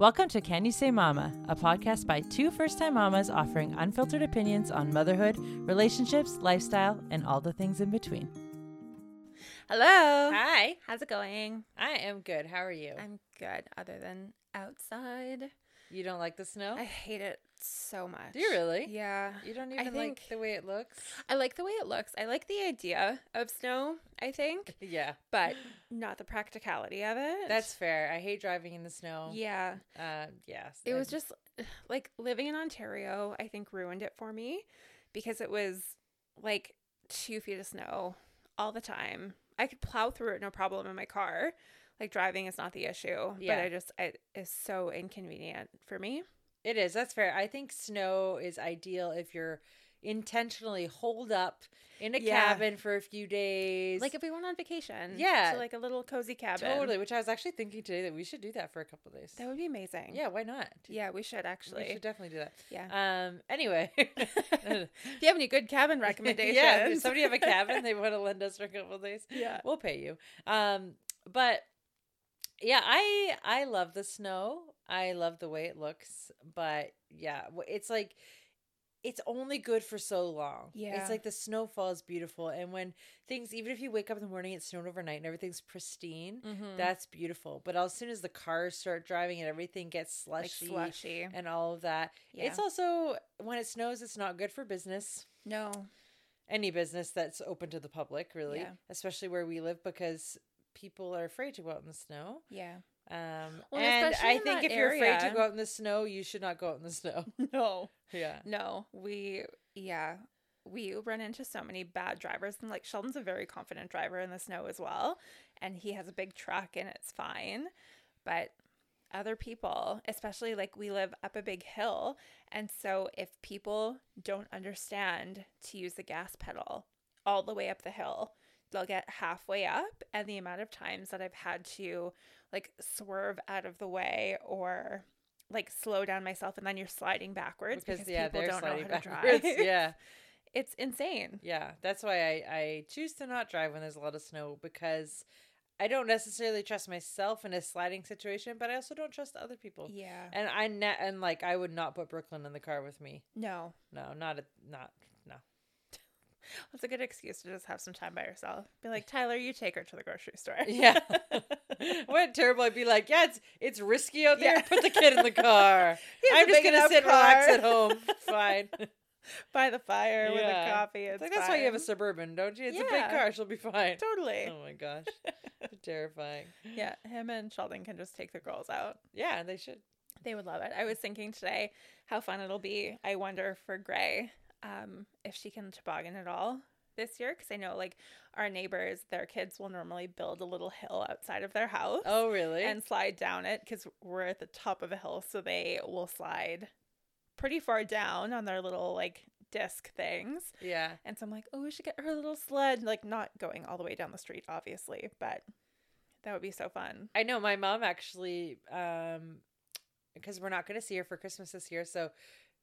Welcome to Can You Say Mama, a podcast by two first time mamas offering unfiltered opinions on motherhood, relationships, lifestyle, and all the things in between. Hello. Hi, How's it going? I am good. How are you? I'm good, other than outside. you don't like the snow? I hate it so much. Do you really? Yeah. You don't I even think- like the way it looks? I like the way it looks. I like the idea of snow, I think, Yeah, but not the practicality of it. that's fair. I hate driving in the snow. Yeah. Uh, yes. It was just like living in Ontario, I think ruined it for me because it was like two feet of snow all the time. I could plow through it no problem in my car. Like driving is not the issue, Yeah. but I just it is so inconvenient for me. It is. That's fair. I think snow is ideal if you're intentionally holed up in a Yeah. cabin for a few days. Like if we went on vacation, Yeah. to like a little cozy cabin, totally, which I was actually thinking today that we should do that for a couple days. That would be amazing. yeah, why not? yeah, we should actually. We should definitely do that. yeah. Um. Anyway, if you have any good cabin recommendations, yeah. If somebody have a cabin they want to lend us for a couple of days, yeah, we'll pay you. Um. But yeah, I I love the snow. I love the way it looks. But yeah, it's like it's only good for so long. Yeah. It's like the snowfall is beautiful. And when things, even if you wake up in the morning, it's snowed overnight and everything's pristine, Mhm. that's beautiful. But as soon as the cars start driving and everything gets like slushy, slushy. and all of that, Yeah. it's also, when it snows, it's not good for business. no, Any business that's open to the public, really, Yeah. especially where we live, because people are afraid to go out in the snow. yeah, Um, Well, and I think if you're afraid to go out in the snow, you should not go out in the snow. no, yeah. no. We yeah, we run into so many bad drivers, and like Sheldon's a very confident driver in the snow as well, and he has a big truck and it's fine, but other people, especially like we live up a big hill, and so if people don't understand to use the gas pedal all the way up the hill, they'll get halfway up, and the amount of times that I've had to like swerve out of the way or like slow down myself and then you're sliding backwards because, Because, yeah, people don't know sliding how to drive. yeah. It's insane. Yeah, that's why I, I choose to not drive when there's a lot of snow because I don't necessarily trust myself in a sliding situation, but I also don't trust other people. Yeah. And I ne- and like I would not put Brooklyn in the car with me. No. No, not a, not no. That's a good excuse to just have some time by yourself. Be like, Tyler, you take her to the grocery store. Yeah. what terrible! I'd be like, yeah, it's it's risky out there. Yeah. Put the kid in the car. I'm just gonna sit and relax at home. Fine. By the fire with a coffee. It's It's like that's why you have a suburban, don't you? It's a big car. She'll be fine. Totally. Oh my gosh, terrifying. Yeah. Him and Sheldon can just take the girls out. Yeah, they should. They would love it. I was thinking today how fun it'll be. I wonder for Gray um, if she can toboggan at all this year because I know like our neighbors, their kids will normally build a little hill outside of their house Oh really? and slide down it because we're at the top of a hill, so they will slide pretty far down on their little like disc things. yeah. And so I'm like, oh, we should get her a little sled, like not going all the way down the street, obviously, but that would be so fun. I know my mom actually, um, because we're not going to see her for Christmas this year, so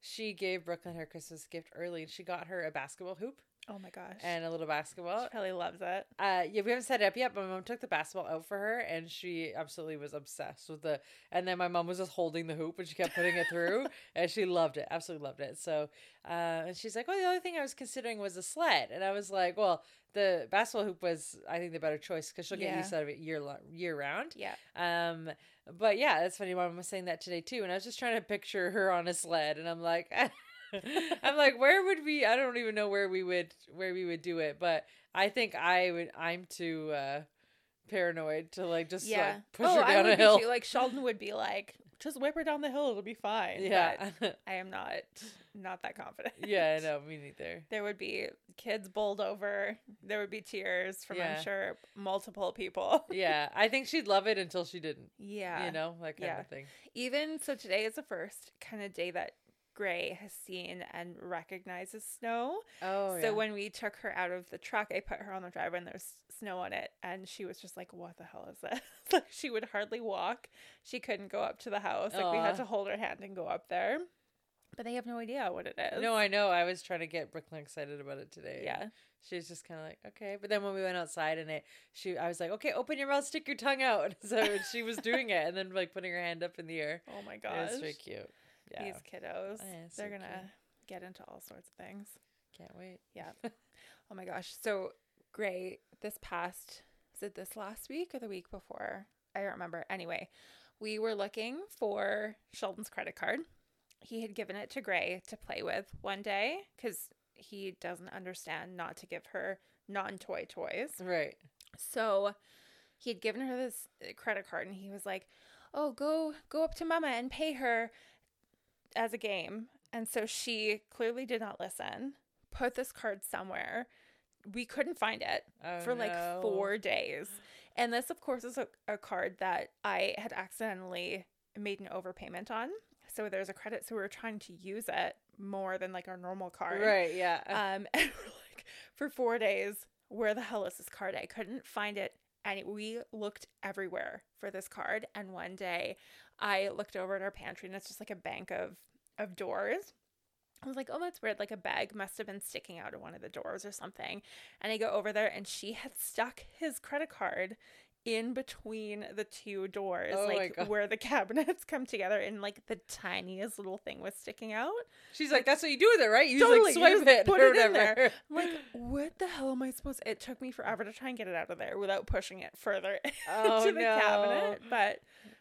she gave Brooklyn her Christmas gift early, and she got her a basketball hoop Oh my gosh. and a little basketball. she probably loves it. Uh, yeah, we haven't set it up yet, but my mom took the basketball out for her, and she absolutely was obsessed with the. And then my mom was just holding the hoop, and she kept putting it through, and she loved it, absolutely loved it. So, uh, and she's like, "Well, the other thing I was considering was a sled," and I was like, "Well, the basketball hoop was, I think, the better choice because she'll get Yeah. used out of it year year round." Yeah. Um, but yeah, that's funny. My mom was saying that today too, and I was just trying to picture her on a sled, and I'm like, I'm like, where would we? I don't even know where we would where we would do it, but I think I would. I'm too uh, paranoid to like just Yeah. like, push oh, her I would a be too. Like Sheldon would be like, just whip her down the hill, it'll be fine. yeah, But I am not not that confident. yeah, no, me neither. There would be kids bowled over. There would be tears from Yeah. I'm sure multiple people. Yeah, I think she'd love it until she didn't. Yeah. You know, that kind Yeah. of thing. Even so today is the first kind of day that Gray has seen and recognizes snow. Oh, so when we took her out of the truck, I put her on the driveway and there's snow on it. And she was just like, What the hell is this? like she would hardly walk. She couldn't go up to the house. Like we had to hold her hand and go up there. but they have no idea what it is. No, I know. I was trying to get Brooklyn excited about it today. yeah. She was just kind of like, okay. But then when we went outside and it, she, I was like, okay, open your mouth, stick your tongue out. So she was doing it and then like putting her hand up in the air. Oh my It gosh. was very cute. Yeah. These kiddos. Yeah, They're gonna cute. get into all sorts of things. Can't wait. Yeah. oh my gosh. So Gray, this past is it this last week or the week before? I don't remember. Anyway, we were looking for Sheldon's credit card. He had given it to Gray to play with one day because he doesn't understand not to give her non-toy toys. Right. So he had given her this uh, credit card and he was like, "Oh, go go up to mama and pay her as a game." And so she clearly did not listen. Put this card somewhere. We couldn't find it Oh, for like no. 4 days. And this of course is a, a card that I had accidentally made an overpayment on. So there's a credit so we were trying to use it more than like our normal card. Right. Yeah. Um, and we're like, for four days, where the hell is this card? I couldn't find it. And we looked everywhere for this card. And one day I looked over at our pantry and it's just like a bank of, of doors. I was like, oh, that's weird. Like a bag must have been sticking out of one of the doors or something. And I go over there and she had stuck his credit card in between the two doors, Oh like where the cabinets come together, and like the tiniest little thing was sticking out. She's like, that's what you do with it, right? You just, Totally, like you swipe just it put or it in whatever. there. I'm like, what the hell am I supposed To? It took me forever to try and get it out of there without pushing it further Oh, into the no. cabinet. But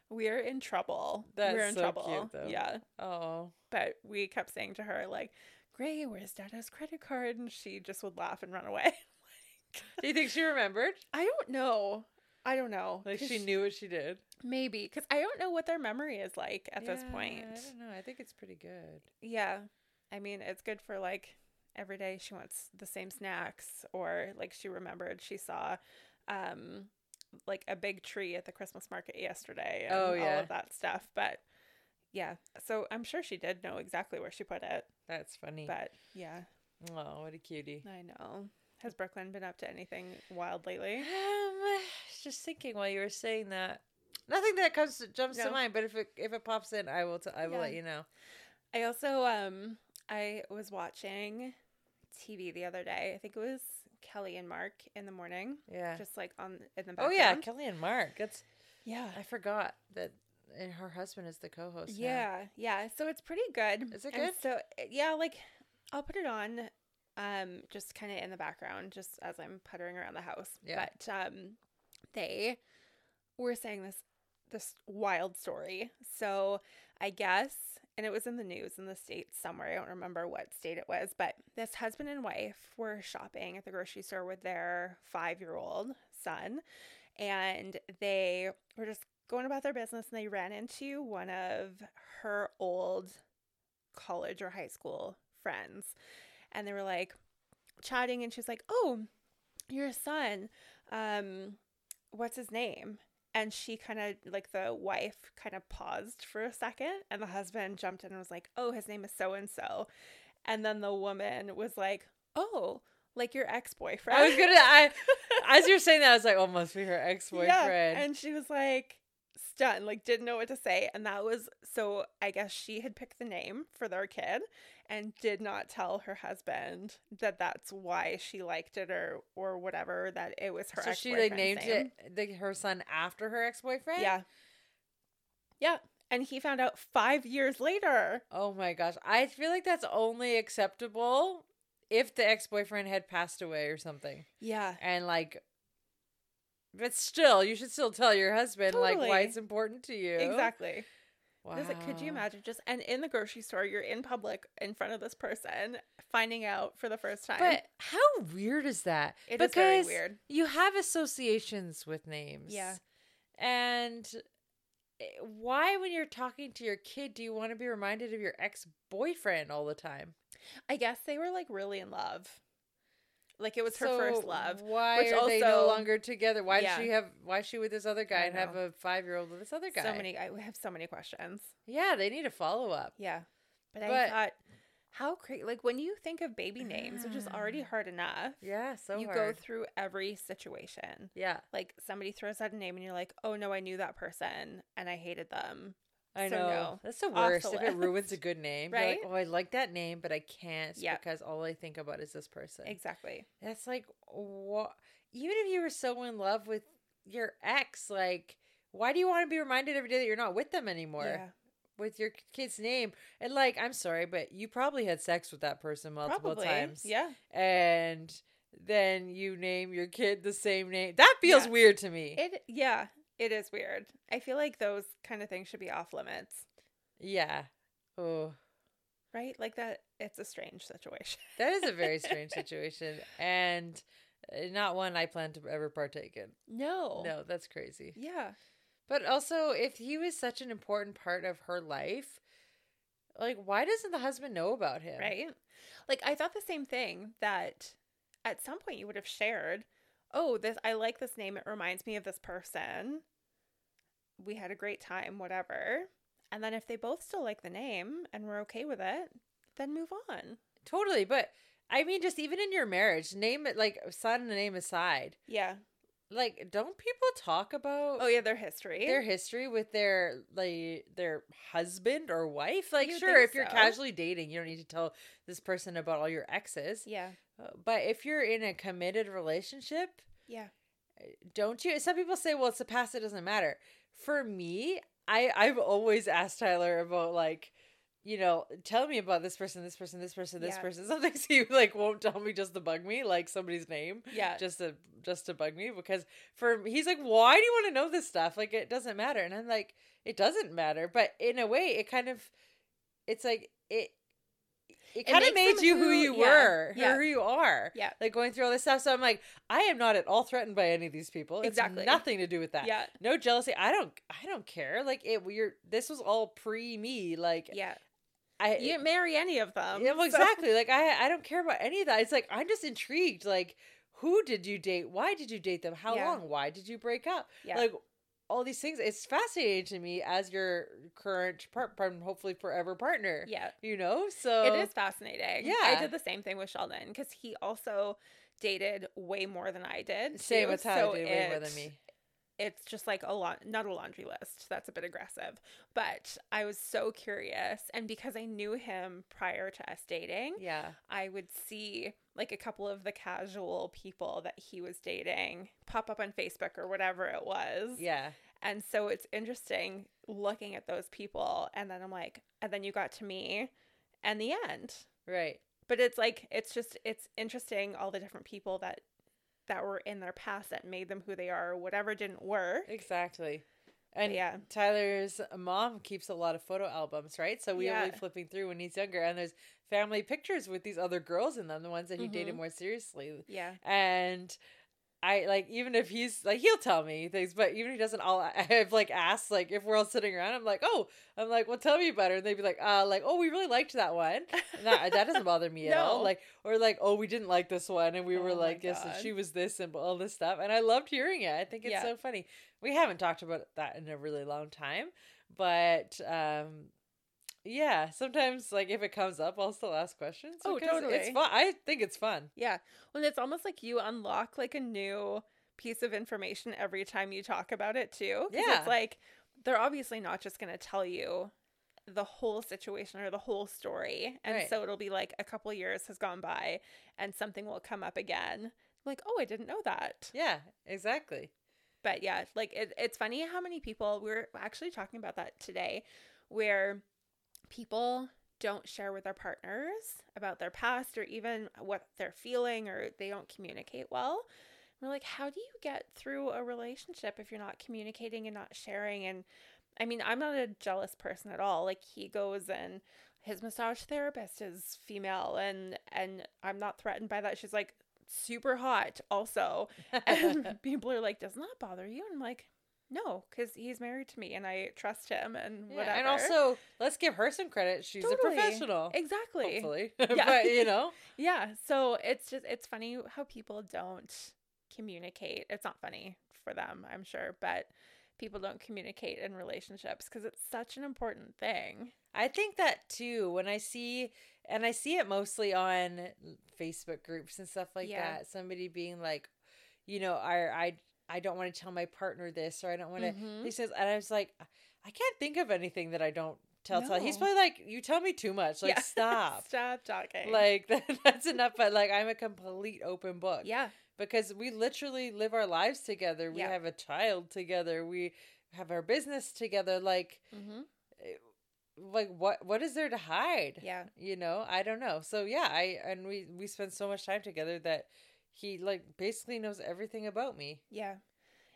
we're in trouble. we're in so trouble. cute, though. Yeah. Oh. But we kept saying to her, like, Gray, where's Dada's credit card? And she just would laugh and run away. Do you think she remembered? I don't know. I don't know. Like she knew what she did? Maybe. Because I don't know what their memory is like at this point. I don't know. I think it's pretty good. Yeah. I mean, it's good for like every day she wants the same snacks or like she remembered she saw um like a big tree at the Christmas market yesterday and Oh, all of that stuff. But yeah. So I'm sure she did know exactly where she put it. That's funny. But yeah, oh, what a cutie. I know. Has Brooklyn been up to anything wild lately? Um, just thinking while you were saying that, nothing that comes to, jumps to mind. But if it if it pops in, I will t- I will Yeah. let you know. I also um I was watching TV the other day. I think it was Kelly and Mark in the morning, Yeah. just like on in the background. oh yeah, Kelly and Mark. That's yeah. I forgot that and her husband is the co-host. now. Yeah, yeah. So it's pretty good. Is it And good? so yeah, like I'll put it on um just kind of in the background just as I'm puttering around the house. Yeah. But um they were saying this this wild story. So I guess and it was in the news in the states somewhere. I don't remember what state it was, but this husband and wife were shopping at the grocery store with their 5-year-old son and they were just going about their business and they ran into one of her old college or high school friends and they were like chatting and she's like oh your son um what's his name and she kind of like the wife kind of paused for a second and the husband jumped in and was like oh his name is so and so and then the woman was like oh like your ex-boyfriend I was gonna. I as you're saying that, I was like, oh, must be her ex-boyfriend. yeah, and she was like stunned, like didn't know what to say. And that was so I guess she had picked the name for their kid and did not tell her husband that that's why she liked it or or whatever that it was her so she like named name. it the, her son after her ex-boyfriend. Yeah. Yeah. And he found out five years later. Oh my gosh, I feel like that's only acceptable if the ex-boyfriend had passed away or something, Yeah. and like. But still, you should still tell your husband like why it's important to you. Exactly. Wow. Like, could you imagine just and in the grocery store, you're in public in front of this person, finding out for the first time. But how weird is that? It is very weird. You have associations with names. Yeah. And eh, why, when you're talking to your kid, do you want to be reminded of your ex boyfriend all the time? I guess they were like really in love. Like it was her first love. Why which are they no longer together? Why Yeah. does she have? Why is she with this other guy and have a five year old with this other guy? So many I have so many questions. Yeah, they need a follow up. Yeah. But, I thought how crazy like when you think of baby names, which is already hard enough, Yeah, so you go through every situation. yeah, Like somebody throws out a name and you're like, "Oh no, I knew that person and I hated them." I So know. no. That's the worst. the If it ruins a good name, You're like, Right? oh, I like that name, but I can't Yeah. because all I think about is this person. Exactly. That's like what even if you were so in love with your ex, like why do you want to be reminded every day that you're not with them anymore? Yeah. With your kid's name. And like, I'm sorry, but you probably had sex with that person multiple Probably. times. Yeah. And then you name your kid the same name. That feels Yeah. weird to me. It yeah, it is weird. I feel like those kind of things should be off limits. yeah. Oh. Right? Like that it's a strange situation. That is a very strange situation. And uh, not one I plan to ever partake in. No. No, that's crazy. Yeah. But also, if he was such an important part of her life, like, why doesn't the husband know about him? Right? Like I thought the same thing that at some point you would have shared, "Oh, this I like this name. It reminds me of this person. We had a great time, whatever." And then if they both still like the name and we're okay with it, then move on. Totally. But I mean, just even in your marriage, name it like son and name aside. Yeah. Like, don't people talk about Oh yeah, their history. their history with their like their husband or wife? Like, You sure, if you're casually dating, you don't need to tell this person about all your exes. yeah. But if you're in a committed relationship, Yeah. don't you some people say well it's the past it doesn't matter for me i i've always asked tyler about like you know tell me about this person this person this person this Yeah. person sometimes he like won't tell me just to bug me like somebody's name Yeah. just to just to bug me because for he's like why do you want to know this stuff like it doesn't matter and i'm like it doesn't matter but in a way it kind of it's like it it kind of made you who who- you yeah, were yeah. who you are Yeah. like going through all this stuff so i'm like i am not at all threatened by any of these people it's Exactly. nothing to do with that Yeah. no jealousy i don't i don't care like it we're this was all pre me like Yeah. i You didn't marry any of them. yeah, well, so- exactly like i i don't care about any of that it's like i'm just intrigued like who did you date why did you date them how Yeah. long why did you break up Yeah. like all these things it's fascinating to me as your current part, hopefully forever partner Yeah. you know so It is fascinating. Yeah, I did the same thing with Sheldon because he also dated way more than I did. same with Tyler so did way more than me It's just like a lot, not a laundry list. That's a bit aggressive. But I was so curious. And because I knew him prior to us dating, yeah I would see like a couple of the casual people that he was dating pop up on Facebook or whatever it was. yeah And so it's interesting looking at those people. And then I'm like, and then you got to me and the end. right But it's like, it's just, it's interesting all the different people that that were in their past that made them who they are or whatever didn't work. exactly and yeah. Tyler's mom keeps a lot of photo albums, right? So we were Yeah. flipping through when he's younger, and there's family pictures with these other girls in them, the ones that he dated Mhm. more seriously. Yeah. And I like even if he's like he'll tell me things, but even if he doesn't, I'll I've like asked like if we're all sitting around, I'm like, oh, I'm like, well, tell me about her, and they'd be like, uh, like, oh, we really liked that one. And that that doesn't bother me at all. Like or like, oh, we didn't like this one, and we were Oh my like yes, and she was this, and all this stuff, and I loved hearing it. I think it's Yeah. so funny. We haven't talked about that in a really long time, but um. Yeah, sometimes like if it comes up, I'll still ask questions. Oh, because It's fun. I think it's fun. Yeah. When it's almost like you unlock like a new piece of information every time you talk about it too. Yeah. It's like they're obviously not just going to tell you the whole situation or the whole story. And Right. so it'll be like a couple years has gone by and something will come up again. Like, oh, I didn't know that. Yeah, exactly. But yeah, like it, it's funny how many people we were actually talking about that today, where people don't share with their partners about their past or even what they're feeling or they don't communicate well. We're like, how do you get through a relationship if you're not communicating and not sharing? And I mean, I'm not a jealous person at all. Like he goes and his massage therapist is female and and I'm not threatened by that. She's like super hot also and people are like, "Doesn't that bother you?" And I'm like, "No, because he's married to me and I trust him and Yeah, whatever." and also, let's give her some credit. She's a professional. exactly, Hopefully. Yeah. but, you know, yeah. So it's just it's funny how people don't communicate. It's not funny for them, I'm sure, but people don't communicate in relationships because it's such an important thing. I think that too. When I see, and I see it mostly on Facebook groups and stuff like Yeah. that, somebody being like, you know, I, I, I don't want to tell my partner this, or I don't want to. Mhm. He says, and I was like, I can't think of anything that I don't tell. Tell he's probably like, you tell me too much. Like Yeah. stop. Stop talking. Like that's enough. But like I'm a complete open book. yeah, because we literally live our lives together. We Yeah. have a child together. We have our business together. Like, hmm like what what is there to hide? yeah, You know, I don't know. So yeah, I and we we spend so much time together that he like basically knows everything about me. yeah.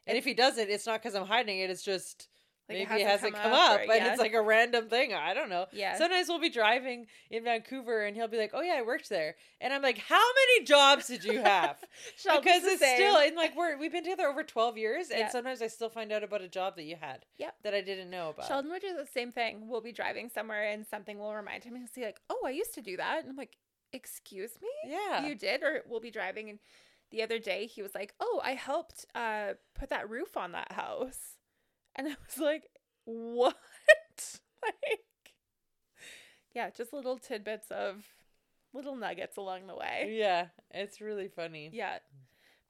And if he doesn't, it's not because I'm hiding it. It's just Like, it maybe it hasn't come, or- up, but yeah. it's like a random thing. I don't know. Yeah. Sometimes we'll be driving in Vancouver, and he'll be like, "Oh yeah, I worked there," and I'm like, "How many jobs did you have?" Because it's same. still and like we're we've been together over 12 years and Yeah. sometimes i still find out about a job that you had Yep. that i didn't know about Sheldon would do the same thing. We'll be driving somewhere and something will remind him and he'll say like, "Oh, I used to do that." And I'm like, "Excuse me? yeah You did?" Or we'll be driving and the other day he was like, "Oh, I helped uh put that roof on that house." And I was like, "What?" like Yeah, just little tidbits of little nuggets along the way. yeah it's really funny Yeah.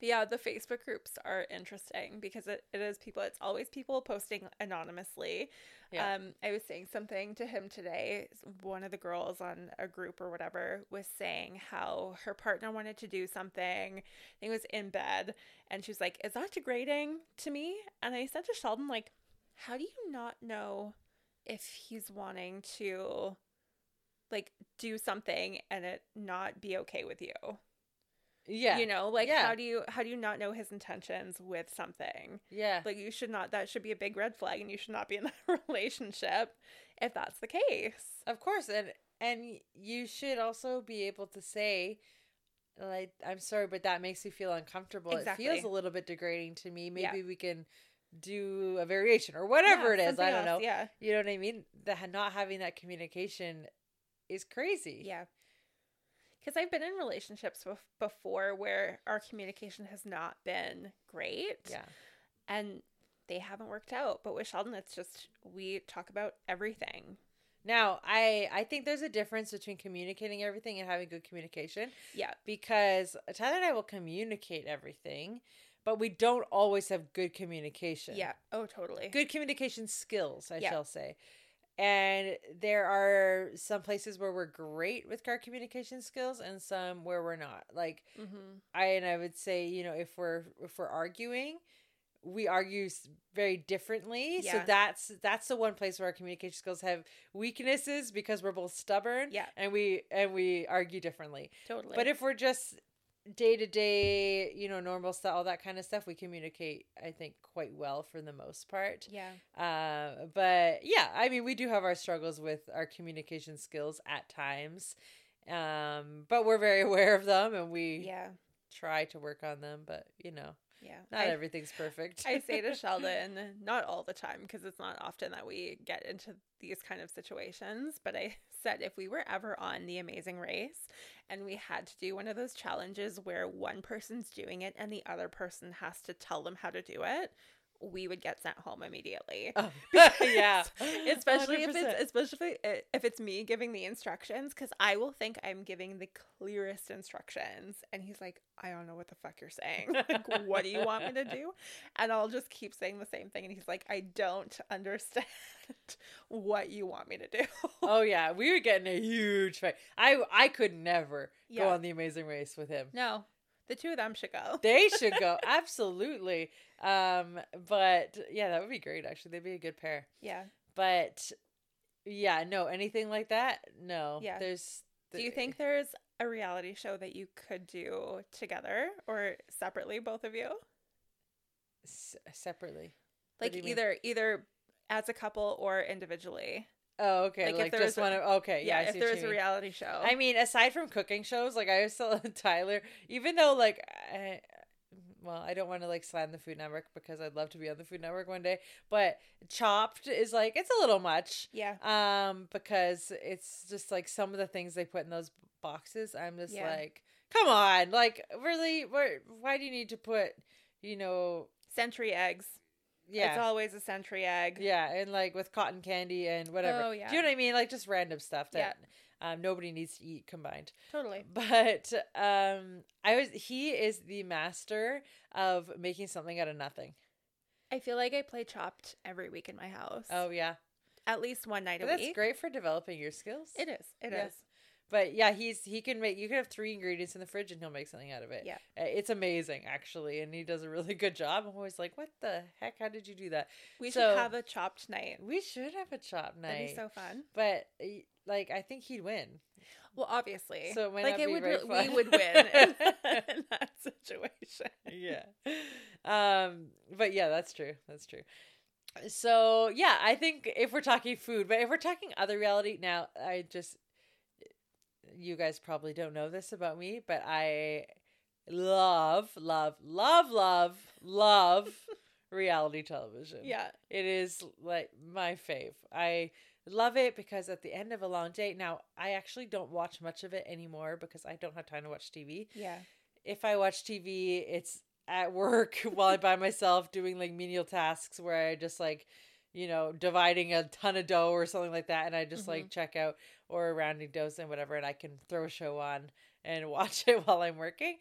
But yeah, the Facebook groups are interesting because it, it is people, it's always people posting anonymously. Yeah. Um, I was saying something to him today. One of the girls on a group or whatever was saying how her partner wanted to do something. I think it was in bed. And she was like, Is that degrading to me? And I said to Sheldon, like, how do you not know if he's wanting to like do something and it not be okay with you? Yeah. you know like Yeah. how do you how do you not know his intentions with something? Yeah. Like you should not that should be a big red flag and you should not be in that relationship if that's the case. Of course and and you should also be able to say like i'm sorry but that makes me feel uncomfortable. It feels a little bit degrading to me. Yeah. maybe we can do a variation or whatever Yeah, it is i don't know. yeah. You know what i mean? The not having that communication is crazy. Yeah because i've been in relationships bef- before where our communication has not been great yeah and they haven't worked out but with sheldon it's just we talk about everything Now, I I think there's a difference between communicating everything and having good communication yeah because Tyler and I will communicate everything, but we don't always have good communication. yeah oh totally Good communication skills, I Yeah. shall say. And there are some places where we're great with our communication skills and some where we're not. Like mm-hmm. I and I would say, you know, if we're if we're arguing, we argue very differently. So that's that's the one place where our communication skills have weaknesses because we're both stubborn. Yeah. and we and we argue differently. totally But if we're just day to day, you know, normal stuff, all that kind of stuff, we communicate, I think, quite well for the most part. yeah Uh, but yeah, I mean, we do have our struggles with our communication skills at times. Um, but we're very aware of them and we yeah try to work on them, but you know, yeah not I- everything's perfect. I say to Sheldon, not all the time because it's not often that we get into these kind of situations, but I said if we were ever on the amazing race and we had to do one of those challenges where one person's doing it and the other person has to tell them how to do it, we would get sent home immediately. Oh, yeah. especially if 100%. it's especially if it's me giving the instructions because i will think i'm giving the clearest instructions and he's like i don't know what the fuck you're saying like what do you want me to do and i'll just keep saying the same thing and he's like i don't understand what you want me to do Oh yeah, we would get in a huge fight. I I could never go on the Amazing Race with him. no the two of them should go They should go absolutely. Um, but yeah, that would be great. Actually, they'd be a good pair. yeah But yeah, no, anything like that, no. Yeah. There's. do you think there's a reality show that you could do together or separately both of you S- separately? Like you mean? either either as a couple or individually Oh, okay. like, Like, if there just one of okay. Yeah, yeah, if there was a reality show I mean, aside from cooking shows, like I was telling Tyler, even though like, I, well, I don't want to like slam the Food Network because I'd love to be on the Food Network one day, but Chopped is like it's a little much. yeah Um, because it's just like some of the things they put in those boxes. I'm just Yeah. like, come on, like really, where? Why do you need to put, you know, century eggs yeah, It's always a century egg. yeah, and like with cotton candy and whatever. Oh, yeah. Do you know what I mean? Like just random stuff that um, nobody needs to eat combined. Totally. But um, I was he is the master of making something out of nothing. I feel like I play Chopped every week in my house. Oh yeah, at least one night but a that's week. That's great for developing your skills. It is. It is. But yeah, he's he can make you can have three ingredients in the fridge and he'll make something out of it. Yeah. Uh, it's amazing actually, and he does a really good job. I'm always like, what the heck? How did you do that? We So- should have a Chopped night. We should have a chop night. That'd be so fun. but uh, like, I think he'd win. Well, obviously. So it like it would we would win in, in that situation. yeah. Um, but yeah, that's true. That's true. So yeah, I think if we're talking food, but if we're talking other reality, now I just you guys probably don't know this about me, but I love, love, love, love, love reality television. Yeah. It is like my fave. I love it because at the end of a long day, now I actually don't watch much of it anymore because I don't have time to watch TV Yeah. if I watch TV, it's at work while I'm by myself doing like menial tasks where I just like, you know, dividing a ton of dough or something like that, and I just like mm-hmm. check out or a rounding dose and whatever, and I can throw a show on and watch it while I'm working.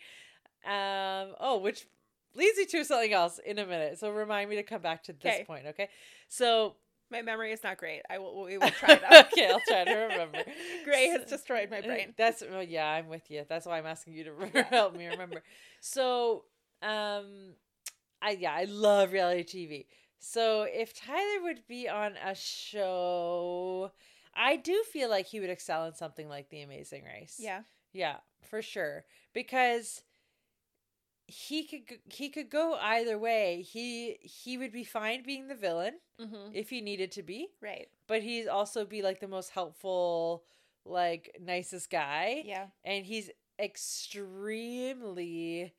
Um, oh, which leads me to something else in a minute. So remind me to come back to this Okay. point, okay? So My memory is not great. I will. We will try that. okay, I'll try to remember. Gray has destroyed my brain. That's well, yeah, I'm with you. That's why I'm asking you to help me remember. So, um, I yeah, I love reality TV. So if Tyler would be on a show, I do feel like he would excel in something like The Amazing Race. Yeah. yeah, for sure, because he could he could go either way. He he would be fine being the villain Mm-hmm. if he needed to be Right. but he'd also be like the most helpful like nicest guy Yeah. and he's extremely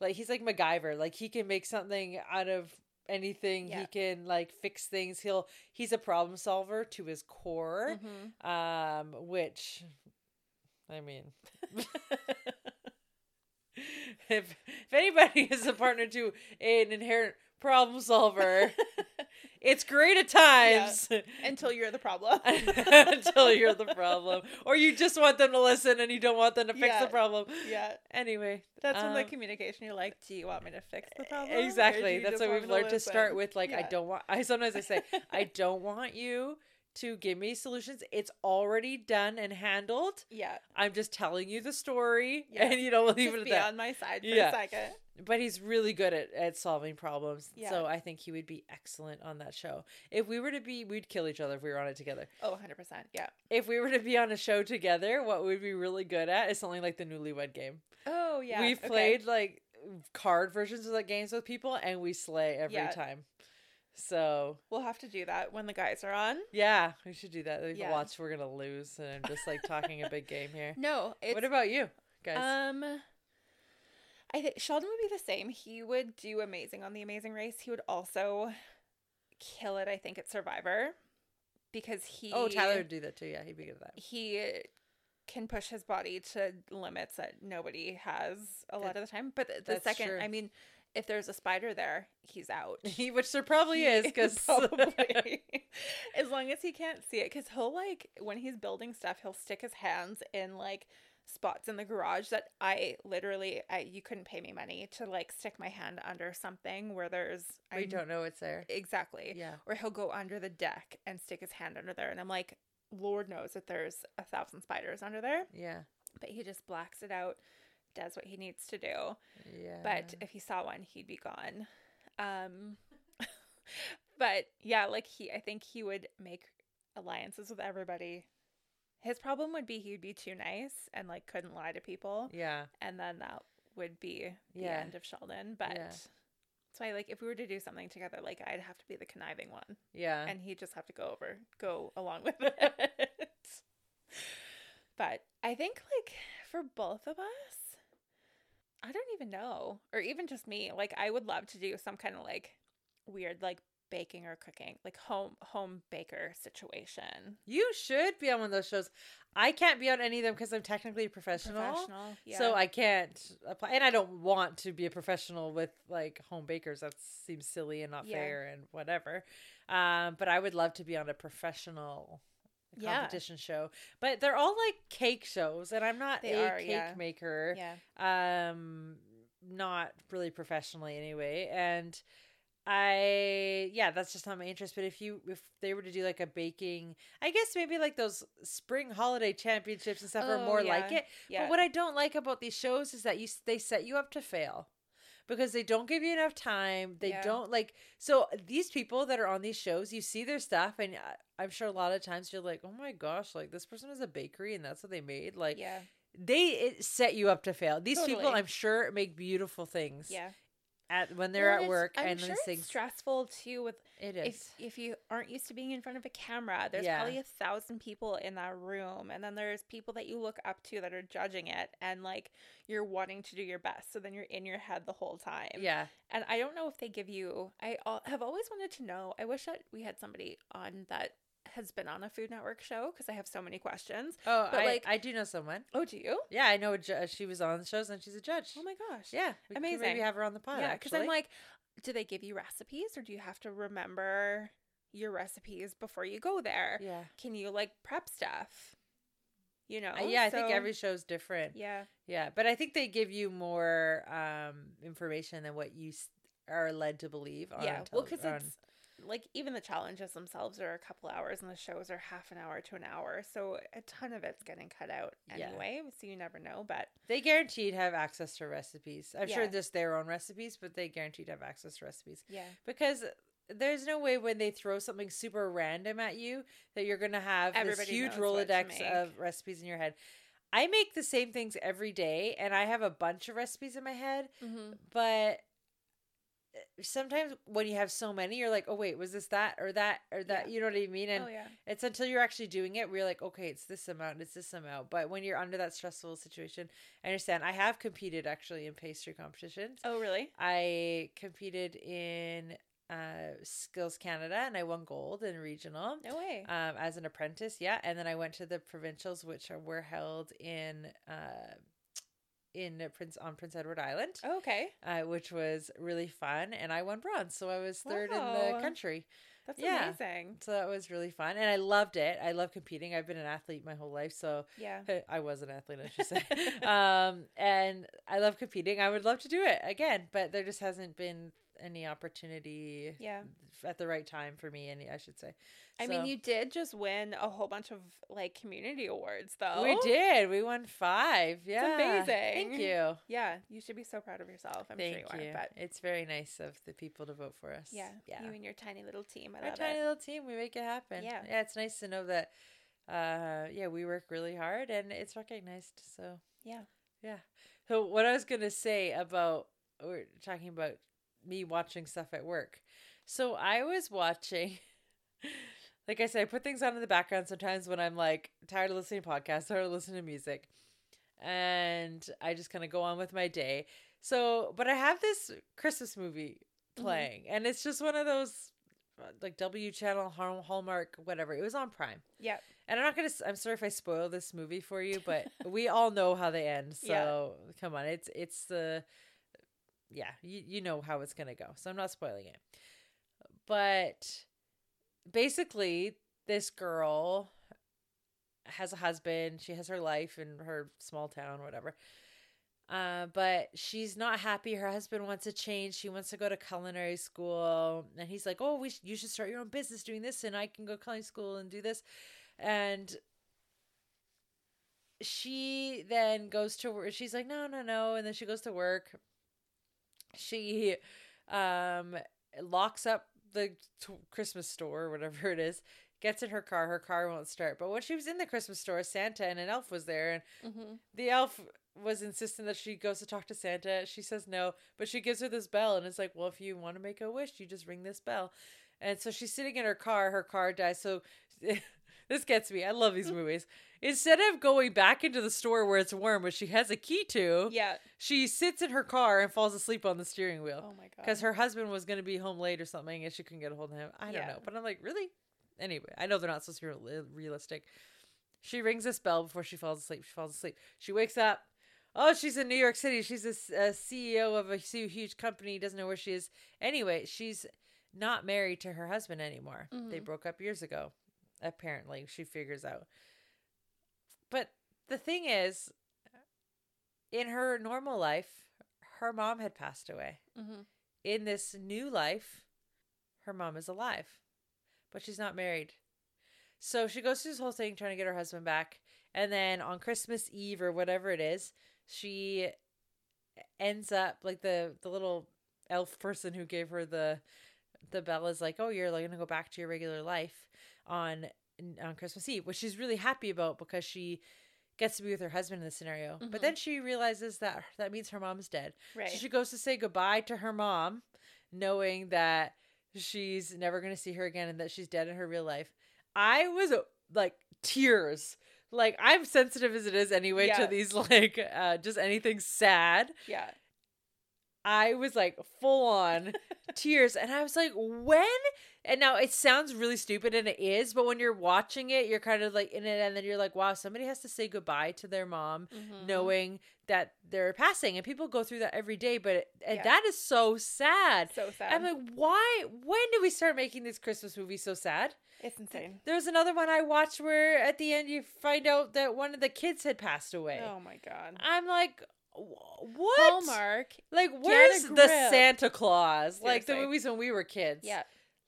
like he's like MacGyver like he can make something out of anything Yeah. he can like fix things he'll he's a problem solver to his core Mhm. um which i mean if if anybody is a partner to an inherent problem solver it's great at times Until you're the problem. until you're the problem or you just want them to listen and you don't want them to fix Yeah. the problem yeah. anyway That's when the um, communication. You're like, do you want me to fix the problem? exactly that's what we've learned to start with like i don't want i sometimes i say i don't want you to give me solutions it's already done and handled Yeah. i'm just telling you the story Yeah. and you we'll leave Just it at be that on my side for Yeah. a second. But he's really good at, at solving problems Yeah. so i think he would be excellent on that show if we were to be we'd kill each other if we were on it together Oh, 100%. Yeah. if we were to be on a show together what we'd be really good at is something like the newlywed game Oh, yeah. we've okay. played like card versions of the games with people and we slay every Yeah. time so We'll have to do that when the guys are on. yeah we should do that we Yeah. watch we're gonna lose and i'm just like talking a big game here No, it's what about you guys Um, I think Sheldon would be the same. He would do amazing on The Amazing Race. He would also kill it. I think at Survivor because he oh tyler would do that too yeah he'd be good at that he can push his body to limits that nobody has a lot of the time. But the, the second, true. I mean, if there's a spider there, he's out. he which there probably is because Probably. as long as he can't see it because he'll like when he's building stuff he'll stick his hands in like spots in the garage that i literally I, you couldn't pay me money to like stick my hand under something where there's we I'm- don't know it's there. Exactly. Yeah. Or he'll go under the deck and stick his hand under there and i'm like lord knows that there's a thousand spiders under there. Yeah. But he just blacks it out does what he needs to do. Yeah. but if he saw one he'd be gone. Um but yeah like he i think he would make alliances with everybody his problem would be he'd be too nice and like couldn't lie to people. Yeah. And then that would be the Yeah. end of sheldon. But Yeah. so i like if we were to do something together like i'd have to be the conniving one. Yeah. And he'd just have to go over go along with it. But i think like for both of us i don't even know. Or even just me like i would love to do some kind of like weird like baking or cooking like home home baker situation You should be on one of those shows. I can't be on any of them because I'm technically a professional. professional yeah So I can't apply, and I don't want to be a professional with like home bakers. That seems silly and not Yeah. fair and whatever. Um, but I would love to be on a professional Yeah. competition show. But they're all like cake shows, and I'm not They a are, cake yeah. maker. yeah Um, not really professionally anyway, and. I yeah, that's just not my interest. But if you if they were to do like a baking, I guess maybe like those spring holiday championships and stuff are Oh, more like it. Yeah. But what I don't like about these shows is that you they set you up to fail. Because they don't give you enough time. They Yeah. don't like so these people that are on these shows, you see their stuff and I- I'm sure a lot of times you're like, "Oh my gosh, like this person has a bakery and that's what they made." Like yeah. they it set you up to fail. These people I'm sure make beautiful things Yeah. At when they're Well, at work I'm and sure these it's things stressful too with it is. if if you aren't used to being in front of a camera. There's Yeah. probably a thousand people in that room, and then there's people that you look up to that are judging it, and like you're wanting to do your best. So then you're in your head the whole time. yeah. And I don't know if they give you. I have always wanted to know. I wish that we had somebody on that has been on a Food Network show because I have so many questions. Oh, But, I, like- I do know someone. Oh, do you? Yeah, I know a ju- she was on the shows and she's a judge. Oh my gosh. yeah, we could maybe have her on the pod. Yeah, because I'm like, do they give you recipes or do you have to remember your recipes before you go there? yeah, Can you like prep stuff? You know? Uh, yeah. I think So, every show's different. Yeah. Yeah. but I think they give you more um information than what you are led to believe. On yeah. Well, because it's like even the challenges themselves are a couple hours and the shows are half an hour to an hour. So a ton of it's getting cut out Yeah. anyway. So you never know. But they guaranteed have access to recipes. I'm sure Yeah. just their own recipes, but they guaranteed have access to recipes. yeah. because there's no way when they throw something super random at you that you're gonna have Everybody this huge knows what to rolodex of recipes in your head. I make the same things every day, and I have a bunch of recipes in my head. Mm-hmm. But sometimes when you have so many, you're like, "Oh wait, was this that or that or that?" Yeah. You know what I mean? And oh yeah. it's until you're actually doing it where you're like, "Okay, it's this amount, it's this amount." But when you're under that stressful situation, I understand. I have competed actually in pastry competitions. Oh really? I competed in uh, Skills Canada and I won gold in regional No way. um, as an apprentice. Yeah, and then I went to the provincials, which are, were held in uh, in Prince on Prince Edward Island, oh, okay. uh, which was really fun, and I won bronze, so I was third in the country. That's Yeah. amazing. So that was really fun, and I loved it. I love competing. I've been an athlete my whole life, so Yeah. I was an athlete, I should say. um, and I love competing. I would love to do it again, but there just hasn't been any opportunity Yeah. at the right time for me. Any, I should say. I mean, you did just win a whole bunch of like community awards, though. We did. We won five. Yeah, amazing. Thank you. Yeah, you should be so proud of yourself. I'm Thank sure you, you. are. But It's very nice of the people to vote for us. yeah, yeah. you and your tiny little team. I Our love tiny it. little team, we make it happen. Yeah. yeah. It's nice to know that. Uh, yeah, we work really hard, and it's recognized. So Yeah. Yeah. So what I was gonna say about we're talking about me watching stuff at work. So I was watching like I said, I put things on in the background sometimes when I'm like tired of listening to podcasts or listening to music. And I just kind of go on with my day. So, but I have this Christmas movie Mhm. playing, and it's just one of those like W channel Hallmark whatever. It was on Prime. Yeah. And I'm not gonna. I'm sorry if I spoil this movie for you, but we all know how they end. So come on, it's it's the, yeah, you you know how it's gonna go. So I'm not spoiling it. But basically, this girl has a husband. She has her life in her small town, whatever. Uh, but she's not happy. Her husband wants to change. She wants to go to culinary school, and he's like, "Oh, we sh- you should start your own business doing this, and I can go culinary school and do this." And she then goes to work. She's like, "No, no, no," and then she goes to work. She um locks up the t- Christmas store, or whatever it is. Gets in her car. Her car won't start. But when she was in the Christmas store, Santa and an elf was there, and Mm-hmm. the elf was insisting that she goes to talk to Santa. She says no, but she gives her this bell and it's like, well, if you want to make a wish, you just ring this bell. And so she's sitting in her car. Her car dies. So this gets me. I love these movies. Instead of going back into the store where it's warm, which she has a key to, Yeah. she sits in her car and falls asleep on the steering wheel Oh my god. because her husband was going to be home late or something and she couldn't get a hold of him. I don't Yeah. know. But I'm like, really? Anyway, I know they're not supposed to be realistic. She rings this bell before she falls asleep. She falls asleep. She wakes up. Oh, she's in New York City. She's a CEO of a huge company. Doesn't know where she is. Anyway, she's not married to her husband anymore. They Mhm. broke up years ago. Apparently, she figures out. But the thing is, in her normal life, her mom had passed away mm-hmm. in this new life, her mom is alive, but she's not married. So she goes through this whole thing trying to get her husband back. And then on Christmas Eve or whatever it is, she ends up like the the little elf person who gave her the the bell is like, "Oh, you're like going to go back to your regular life on on Christmas Eve," which she's really happy about because she gets to be with her husband in the scenario. Mhm. But then she realizes that that means her mom's dead. Right. So she goes to say goodbye to her mom, knowing that she's never going to see her again and that she's dead in her real life. I was like tears. Like I'm sensitive as it is anyway Yeah. to these like uh just anything sad. yeah. I was like full on tears and I was like when and now it sounds really stupid and it is but when you're watching it you're kind of like in it and then you're like wow somebody has to say goodbye to their mom Mhm. knowing that they're passing and people go through that every day but and Yeah. that is so sad So sad. i'm like why when do we start making these christmas movies so sad it's insane. there was another one i watched where at the end you find out that one of the kids had passed away Oh my god. i'm like wh- what Hallmark. like where's the santa claus like the Seriously. movies when we were kids Yeah.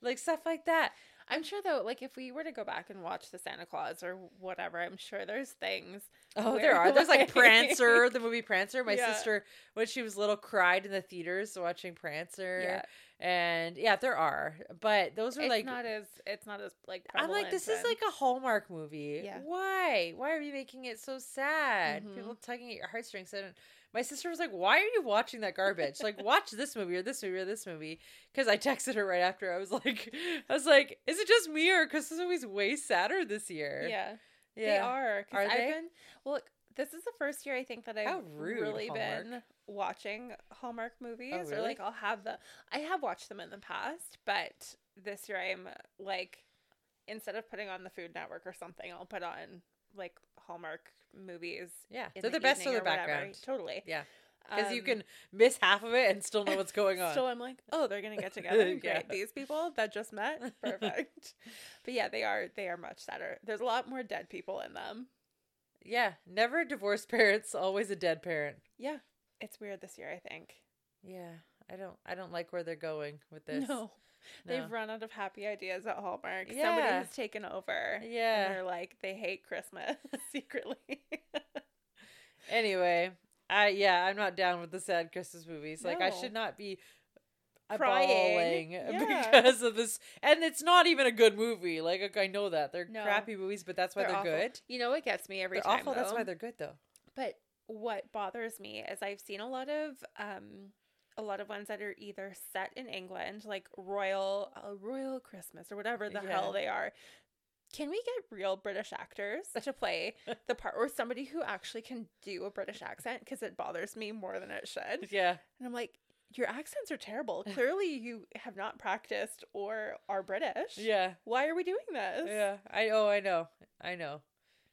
Like stuff like that I'm sure though, like if we were to go back and watch the Santa Claus or whatever, I'm sure there's things. Oh, where, there are. There's like like- Prancer, the movie Prancer. My Yeah. sister, when she was little, cried in the theaters watching Prancer. Yeah. And yeah, there are. But those are It's like not as it's not as like. I'm like, this is like a Hallmark movie. Yeah. Why? Why are you making it so sad? Mhm. People tugging at your heartstrings. And my sister was like, "Why are you watching that garbage? like, watch this movie or this movie or this movie." Because I texted her right after. I was like, "I was like, is it just me or because this movie's way sadder this year?" yeah, yeah. they are. Are I've they? been well. This is the first year I think that I've rude, really Hallmark. been watching Hallmark oh, movies, or Oh, really? like I'll have the. I have watched them in the past, but this year I'm like, instead of putting on the Food Network or something, I'll put on like Hallmark movies. Yeah, they're the, best for the or whatever. background. Totally. Yeah. Because you Um, can miss half of it and still know what's going on. so I'm like, oh, they're gonna get together. Great. Yeah. These people that just met, perfect. but yeah, they are. They are much sadder. There's a lot more dead people in them. yeah, never divorced parents, always a dead parent. Yeah, it's weird this year. I think. Yeah, I don't, I don't like where they're going with this. No, No. they've run out of happy ideas at Hallmark. Somebody has taken over. Yeah. and they're like they hate Christmas secretly. Anyway, I yeah, I'm not down with the sad Christmas movies. Like I should not be Crying. bawling Yeah. because of this, and it's not even a good movie. Like I know that they're No. crappy movies, but that's why they're, awful. good. You know what gets me every They're time? awful. That's why they're good, though. But what bothers me is I've seen a lot of um a lot of ones that are either set in England, like Royal uh, Royal Christmas or whatever the Yeah. hell they are. Can we get real British actors to play the part or somebody who actually can do a British accent because it bothers me more than it should. Yeah, And I'm like, your accents are terrible. Clearly you have not practiced or are British. yeah, Why are we doing this? yeah. I oh, I know, I know.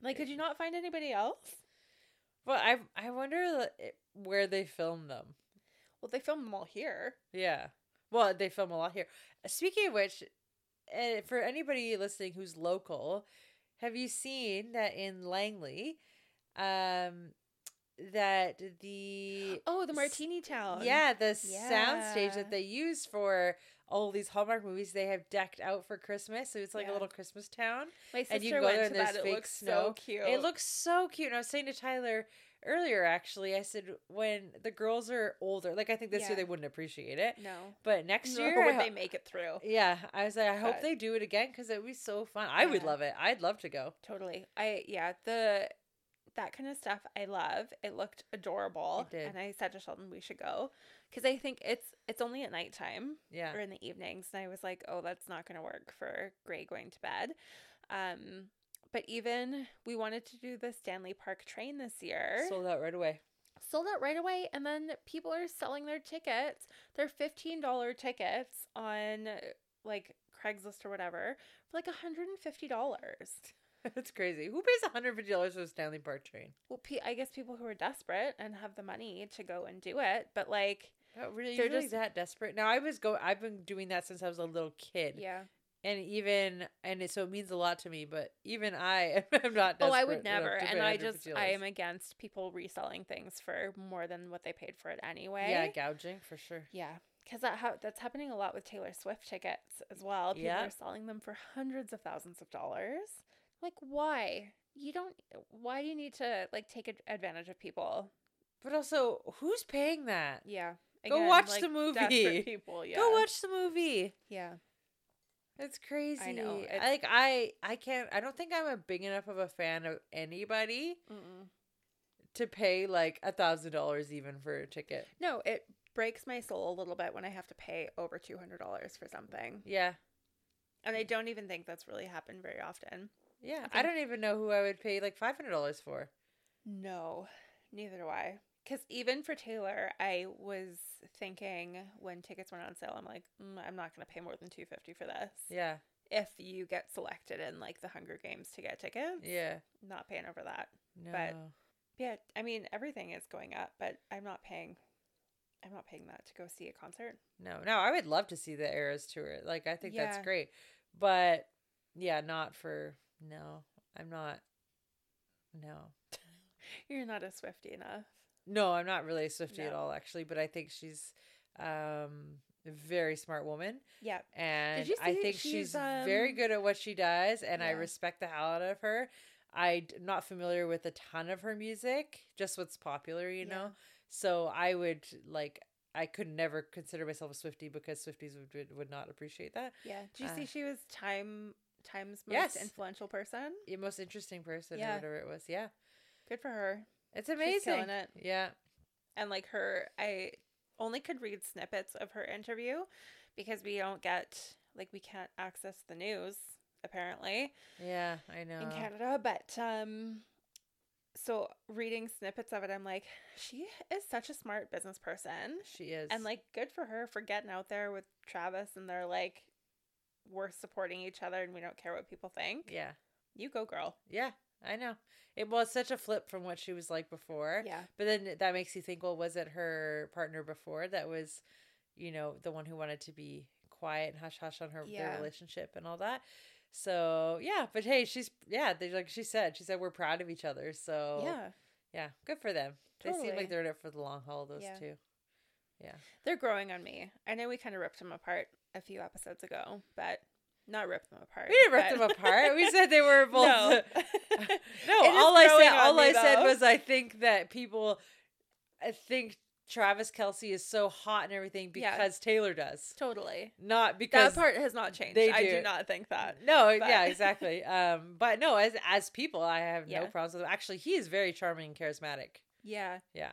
Like could you not find anybody else? Well, I I wonder where they filmed them. Well, they film them all here. Yeah. Well, they film a lot here. Speaking of which, uh, for anybody listening who's local, have you seen that in Langley, um, that the Oh, the Martini Town. yeah the soundstage Yeah. that they use for all these Hallmark movies they have decked out for Christmas, so it's like a little Christmas town. My sister and you go went there to that. It looks snow. so cute. It looks so cute. And I was saying to Tyler earlier, actually, I said when the girls are older, like I think this Yeah. year they wouldn't appreciate it, no. but next Nor year, would ho- they make it through. yeah, I was like, I hope they do it again because it would be so fun. I would love it. I'd love to go. Totally. I yeah, the that kind of stuff I love. It looked adorable. It. And I said to Sheldon we should go cuz I think it's it's only at nighttime Yeah. or in the evenings and I was like, "Oh, that's not going to work for Gray going to bed." Um but even we wanted to do the Stanley Park train this year. Sold out right away. sold out right away and then people are selling their tickets their $15 tickets on like craigslist or whatever for like $150 That's crazy. Who pays $150 for a Stanley Park train? well i guess people who are desperate and have the money to go and do it but like Not really, They're just- that desperate. Now I was go. I've been doing that since I was a little kid, yeah and even and it, so it means a lot to me. But even I am not. Desperate oh i would never and i just i am against people reselling things for more than what they paid for it anyway yeah gouging for sure. yeah because that ha- that's happening a lot with Taylor Swift tickets as well. People Yeah. are selling them for hundreds of thousands of dollars. Like, why? You don't. Why do you need to like take advantage of people? But also, who's paying that? Yeah. Go watch like, the movie. People. Yeah. Go watch the movie. Yeah. It's crazy. I know, it's- Like I, I can't. I don't think I'm a big enough of a fan of anybody Mm-mm. to pay like a thousand dollars even for a ticket. No, it breaks my soul a little bit when I have to pay over two hundred dollars for something, Yeah, and I don't even think that's really happened very often. Yeah. I I, don't even know who I would pay like five hundred dollars for. No, neither do I. Because even for Taylor, I was thinking when tickets went on sale, I'm like, mm, I'm not going to pay more than two fifty for this. Yeah, If you get selected in like the Hunger Games to get tickets, yeah. not paying over that. No. But- Yeah, I mean everything is going up, but I'm not paying. I'm not paying that to go see a concert. no, no. I would love to see the Eras tour. Like I think Yeah. that's great, but yeah, not for. No, I'm not. No. You're not a Swifty enough. No, I'm not really a Swifty at all, actually. But I think she's um, a very smart woman, Yeah, and you I think she's, she's, very um, good at what she does, and I respect the hell out of her. I'm not familiar with a ton of her music, just what's popular, you Yeah. know. So I would like. I could never consider myself a Swifty because Swifties would would, would not appreciate that. yeah. Do you Uh, see she was Time Time's most Yes. influential person? The most interesting person, Yeah. or whatever it was. Yeah, Good for her. it's amazing. killing it. Yeah, and like her i only could read snippets of her interview because we don't get like we can't access the news apparently yeah, I know. in canada but um so reading snippets of it i'm like she is such a smart business person She is, and like good for her for getting out there with travis and they're like we're supporting each other and we don't care what people think yeah. you go girl Yeah, I know. It was such a flip from what she was like before. yeah But then that makes you think, well, was it her partner before that was, you know, the one who wanted to be quiet and hush hush on her Yeah. their relationship and all that? So yeah, but hey, she's yeah, they like she said, she said we're proud of each other. So yeah yeah, good for them. They seem like they're in it for the long haul. Those Yeah. two. They're growing on me. I know we kind of ripped them apart a few episodes ago, but not ripped them apart. We didn't rip them apart. We said they were both. No. No, all I said, all I said was I think that people, I think Travis Kelce is so hot and everything Yeah. because Taylor does, totally. not because That part has not changed. they I do. do not think that. No, but- yeah, exactly. Um, but no, as as people, I have Yeah. no problems with. Them. Actually, he is very charming and charismatic. Yeah. Yeah,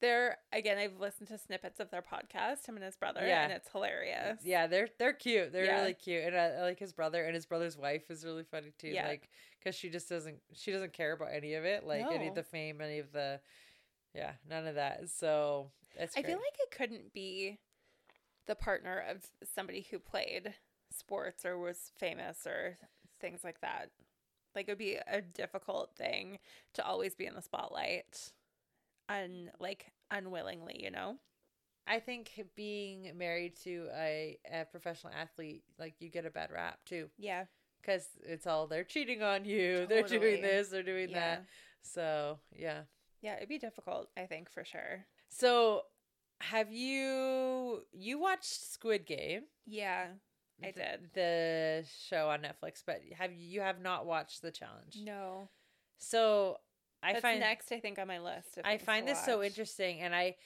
They're again, I've listened to snippets of their podcast, him and his brother, Yeah. and it's hilarious. yeah, they're they're cute. They're Yeah. really cute, and I, I like his brother and his brother's wife is really funny too. Yeah. Like, because she just doesn't she doesn't care about any of it, like any of the fame, any of the, yeah, none of that. So it's. I feel like it couldn't be the partner of somebody who played sports or was famous or things like that. Like it would be a difficult thing to always be in the spotlight un like unwillingly, you know? I think being married to a, a professional athlete, like you get a bad rap too, Yeah. because it's all they're cheating on you, they're doing this, they're doing Yeah. that. So yeah. Yeah, it'd be difficult, I think, for sure. So have you you watched Squid Game? Yeah, I did. the show on Netflix, but have you you have not watched the challenge? No. So I That's find next, I think, on my list. I find this so interesting, and I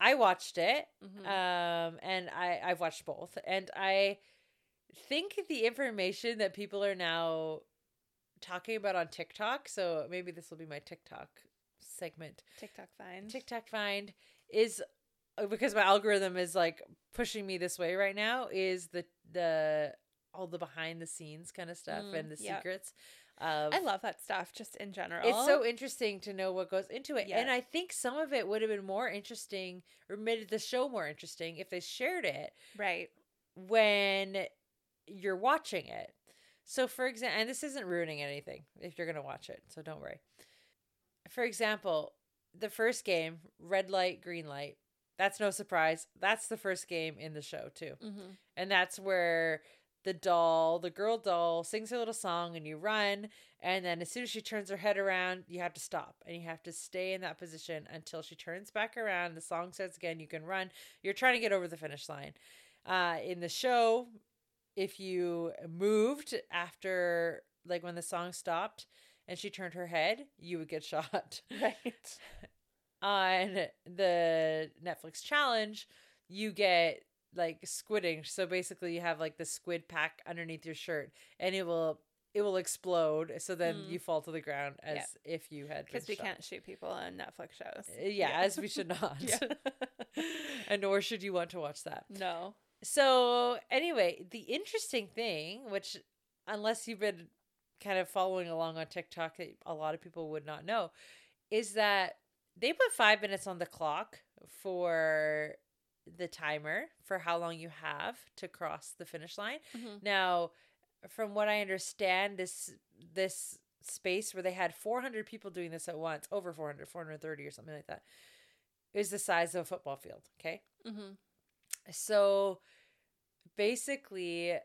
I watched it. Mhm. um and i i've watched both and i think the information that people are now talking about on tiktok so maybe this will be my tiktok segment TikTok find. tiktok find is uh, because my algorithm is like pushing me this way right now is the the all the behind the scenes kind of stuff Mm, and the yeah. secrets of I love that stuff just in general. it's so interesting to know what goes into it. Yeah. And I think some of it would have been more interesting or made the show more interesting if they shared it right. when you're watching it. So, for example, and this isn't ruining anything if you're going to watch it, so don't worry. For example, the first game, red light, green light, that's no surprise. That's the first game in the show, too. Mm-hmm. And that's where the doll, the girl doll, sings her little song and you run. And then as soon as she turns her head around, you have to stop and you have to stay in that position until she turns back around. The song starts again. You can run. You're trying to get over the finish line. Uh, in the show, if you moved after, like when the song stopped and she turned her head, you would get shot. Right. On the Netflix challenge, you get like squidding. So basically, you have like the squid pack underneath your shirt, and it will it will explode. So then Mm. you fall to the ground as Yeah. if you had Because we shot. can't shoot people on Netflix shows. Uh, Yeah, as we should not. And nor should you want to watch that. No. So anyway, the interesting thing, which unless you've been kind of following along on TikTok, that a lot of people would not know, is that they put five minutes on the clock for the timer for how long you have to cross the finish line. Mhm. Now, from what I understand, this this space where they had 400 people doing this at once, over 400, 430 or something like that, is the size of a football field. Okay. Mm-hmm. So basically,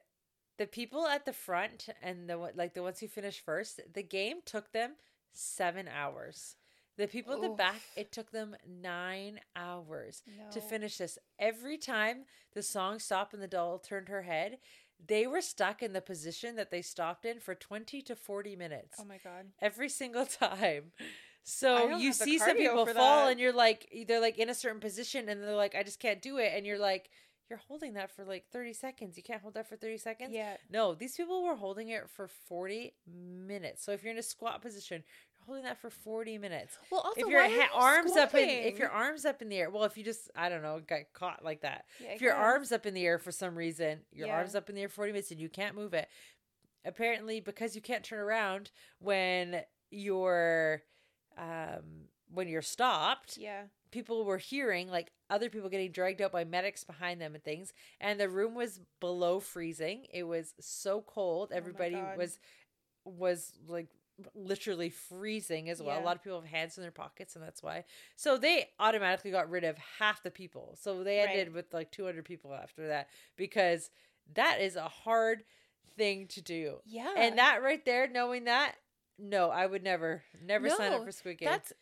the people at the front and the like the ones who finished first, the game took them seven hours. The people at the back, it took them nine hours to finish this. Every time the song stopped and the doll turned her head, they were stuck in the position that they stopped in for 20 to 40 minutes Oh my god. every single time. So you see some people fall that. and you're like they're like in a certain position and they're like I just can't do it and you're like you're holding that for like 30 seconds. You can't hold that for 30 seconds? Yeah. No, these people were holding it for 40 minutes. So if you're in a squat position, holding that for 40 minutes. Well, also, if your ha- arms up in if your arms up in the air, well if you just I don't know, got caught like that. Yeah, if your arms up in the air for some reason, your Yeah. arms up in the air 40 minutes and you can't move it. Apparently because you can't turn around when you're um when you're stopped, Yeah. people were hearing like other people getting dragged out by medics behind them and things and the room was below freezing it was so cold everybody Oh was was like literally freezing as well. A lot of people have hands in their pockets and that's why. So they automatically got rid of half the people. So they Right. ended with like 200 people after that because that is a hard thing to do. Yeah. and that right there knowing that no i would never never sign up for squid game. That's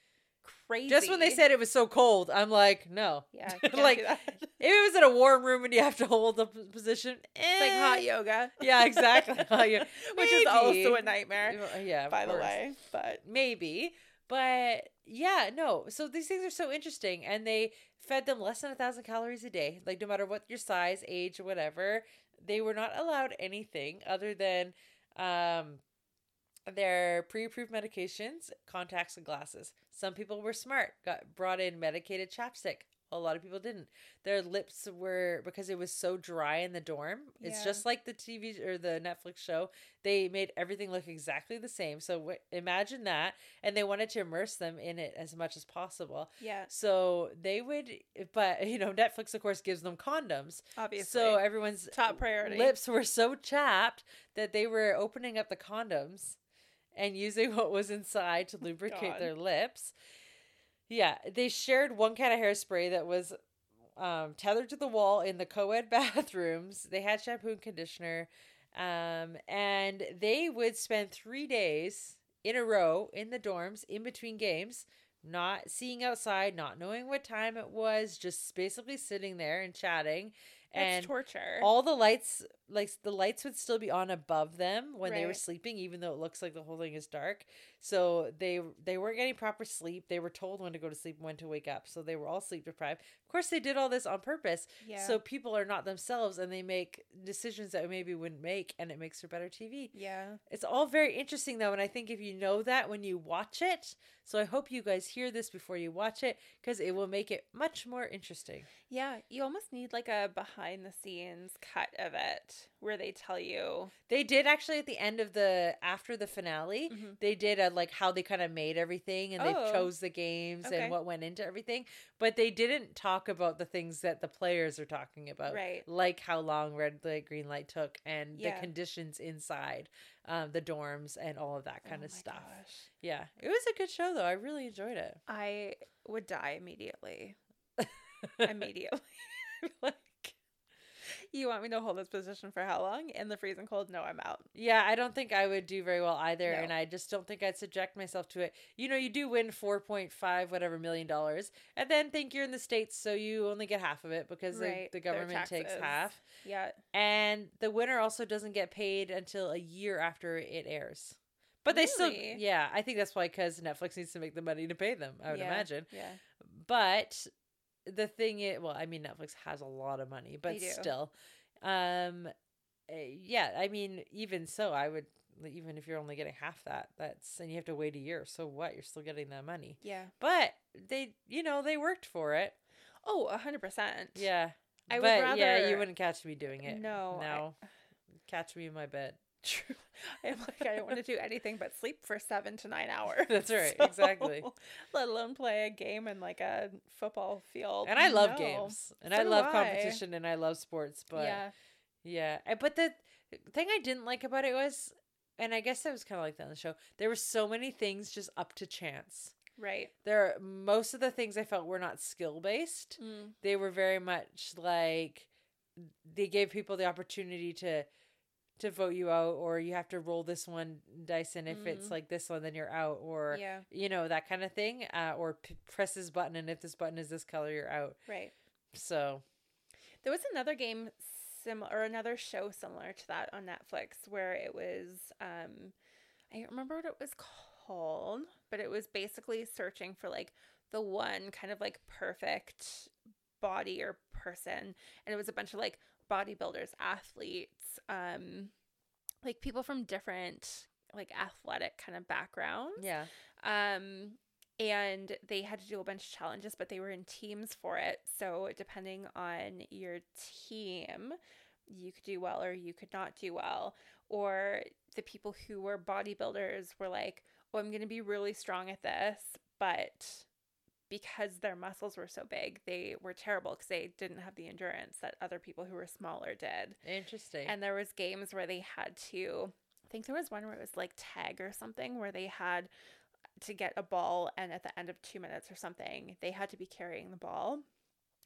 crazy. just when they said it was so cold, I'm like, no. Yeah. Like if it was in a warm room and you have to hold the position, It's like hot eh. yoga. Yeah, exactly. Which is also a nightmare, Uh, Yeah, by the way. But maybe, but yeah, no. So these things are so interesting, and they fed them less than a thousand calories a day. Like no matter what your size, age, whatever, they were not allowed anything other than um their pre-approved medications, contacts, and glasses. Some people were smart, got brought in medicated chapstick. A lot of people didn't. Their lips were because it was so dry in the dorm. It's just like the TV or the Netflix show. They made everything look exactly the same. So w- imagine that, and they wanted to immerse them in it as much as possible. yeah, So they would, but you know, Netflix of course gives them condoms. obviously. So everyone's Top priority. lips were so chapped that they were opening up the condoms and using what was inside to lubricate God. their lips. Yeah, they shared one kind of hairspray that was um, tethered to the wall in the co-ed bathrooms. They had shampoo and conditioner, um, and they would spend three days in a row in the dorms in between games, not seeing outside, not knowing what time it was, just basically sitting there and chatting. That's and torture. all the lights like the lights would still be on above them when they were sleeping even though it looks like the whole thing is dark so they they weren't getting proper sleep. They were told when to go to sleep and when to wake up. So they were all sleep deprived. Of course they did all this on purpose. Yeah. so people are not themselves and they make decisions that maybe wouldn't make and it makes for better tv yeah. it's all very interesting though and i think if you know that when you watch it so i hope you guys hear this before you watch it because it will make it much more interesting. Yeah, you almost need like a behind the scenes cut of it where they tell you. They did actually at the end of the after the finale. Mhm. They did a like how they kind of made everything and they Oh. chose the games Okay. and what went into everything, but they didn't talk about the things that the players are talking about, Right. like how long red light green light took and Yeah. the conditions inside um, the dorms and all of that kind Oh of my stuff. gosh. Yeah, it was a good show though. I really enjoyed it. I would die immediately. immediately. like You want me to hold this position for how long? In the freezing cold? No, I'm out. Yeah, I don't think I would do very well either, No. and I just don't think I'd subject myself to it. You know, you do win four point five whatever million dollars, and then think you're in the states, so you only get half of it because Right, the, the government takes half, Yeah. and the winner also doesn't get paid until a year after it airs. But they still, yeah, I think that's why because Netflix needs to make the money to pay them. I would Yeah, imagine, Yeah. but the thing is, well, I mean, Netflix has a lot of money, but still, um, eh, yeah, I mean, even so, I would even if you're only getting half that, that's and you have to wait a year. So what? You're still getting that money, Yeah. but they, you know, they worked for it. Oh, a hundred percent. Yeah, I would but yeah, you wouldn't catch me doing it. No, I- no, catch me in my bed. True. I'm like, I don't want to do anything but sleep for seven to nine hours. That's right, exactly. Let alone play a game in like a football field. And I love No. games, and So I love I. competition, and I love sports, but yeah. Yeah, but the thing I didn't like about it was, and I guess I was kind of like that on the show. There were so many things just up to chance. Right. There, most of the things I felt were not skill based. Mm. They were very much like they gave people the opportunity to to vote you out, or you have to roll this one dice, and if it's Mhm. like this one, then you're out, or Yeah. you know that kind of thing. Uh, or p- press this button, and if this button is this color, you're out. Right. So There was another game similar or another show similar to that on Netflix where it was um I don't remember what it was called, but it was basically searching for like the one kind of like perfect body or person and it was a bunch of like bodybuilders, athletes, um like people from different like athletic kind of backgrounds. yeah, Um, and they had to do a bunch of challenges, but they were in teams for it. So depending on your team, you could do well or you could not do well. Or the people who were bodybuilders were like, "Oh, I'm going to be really strong at this," but because their muscles were so big, they were terrible because they didn't have the endurance that other people who were smaller did. interesting. And there was games where they had to I think there was one where it was like tag or something where they had to get a ball and at the end of 2 minutes or something, they had to be carrying the ball.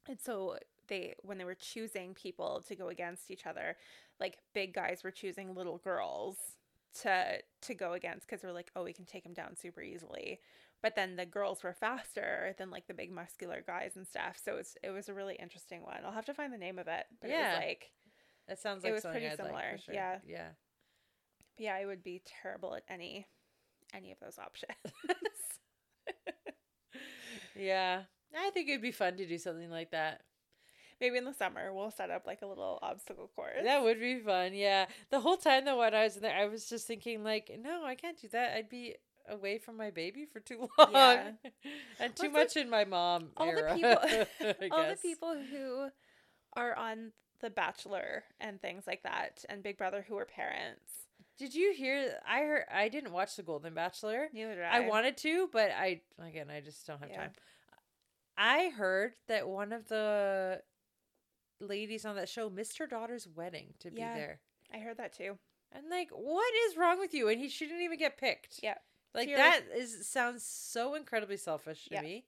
And so they when they were choosing people to go against each other, like big guys were choosing little girls to to go against because they're like, "Oh, we can take him down super easily." But then the girls were faster than like the big muscular guys and stuff. So it's it was a really interesting one. I'll have to find the name of it. But Yeah. it was like that sounds like it was pretty I'd like, similar, sure. yeah. yeah. yeah, I would be terrible at any any of those options. Yeah. I think it'd be fun to do something like that. Maybe in the summer we'll set up like a little obstacle course. That would be fun. Yeah. The whole time though when I was in there, I was just thinking like, no, I can't do that. I'd be away from my baby for too long. Yeah. and too Well, much in my mom all the people- All the people who are on The Bachelor and things like that, and Big Brother who are parents. Did you hear I heard I didn't watch The Golden Bachelor. Neither did I I. wanted to, but I again I just don't have Yeah. time. I heard that one of the ladies on that show missed her daughter's wedding to Yeah. be there. I heard that too. And like, what is wrong with you? And he shouldn't even get picked. Yeah. Like you're that is sounds so incredibly selfish to Yeah. me.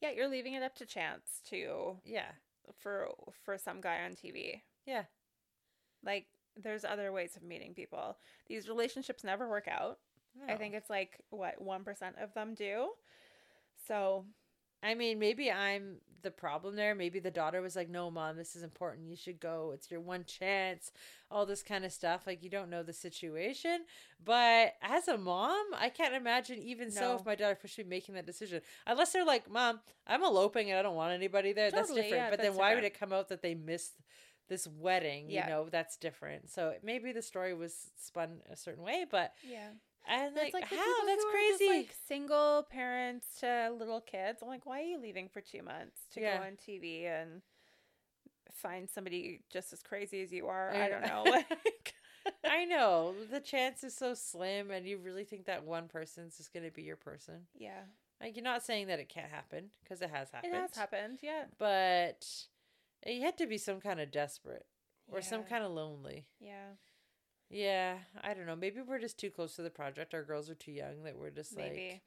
Yeah, you're leaving it up to chance to Yeah. for for some guy on TV. Yeah. Like there's other ways of meeting people. These relationships never work out. I think it's like what 1% of them do. So, I mean, maybe I'm the problem there. Maybe the daughter was like, "No, mom, this is important. You should go. It's your one chance." All this kind of stuff. Like you don't know the situation, but as a mom, I can't imagine even so if my daughter pushed me making that decision. Unless they're like, "Mom, I'm eloping and I don't want anybody there." that's different. yeah, but then that's why would it come out that they missed this wedding? Yeah. You know, that's different. So maybe the story was spun a certain way, but yeah. And like, the how that's crazy. just, like single parents to little kids. I'm like, why are you leaving for two months to Yeah. go on TV and find somebody just as crazy as you are? I I don't know. Like, I know the chance is so slim, and you really think that one person's just going to be your person. yeah, Like you're not saying that it can't happen because it has happened. it has happened. Yeah, but you had to be some kind of desperate or some kind of lonely. yeah, Yeah, I don't know. Maybe we're just too close to the project. Our girls are too young that we're just maybe. like,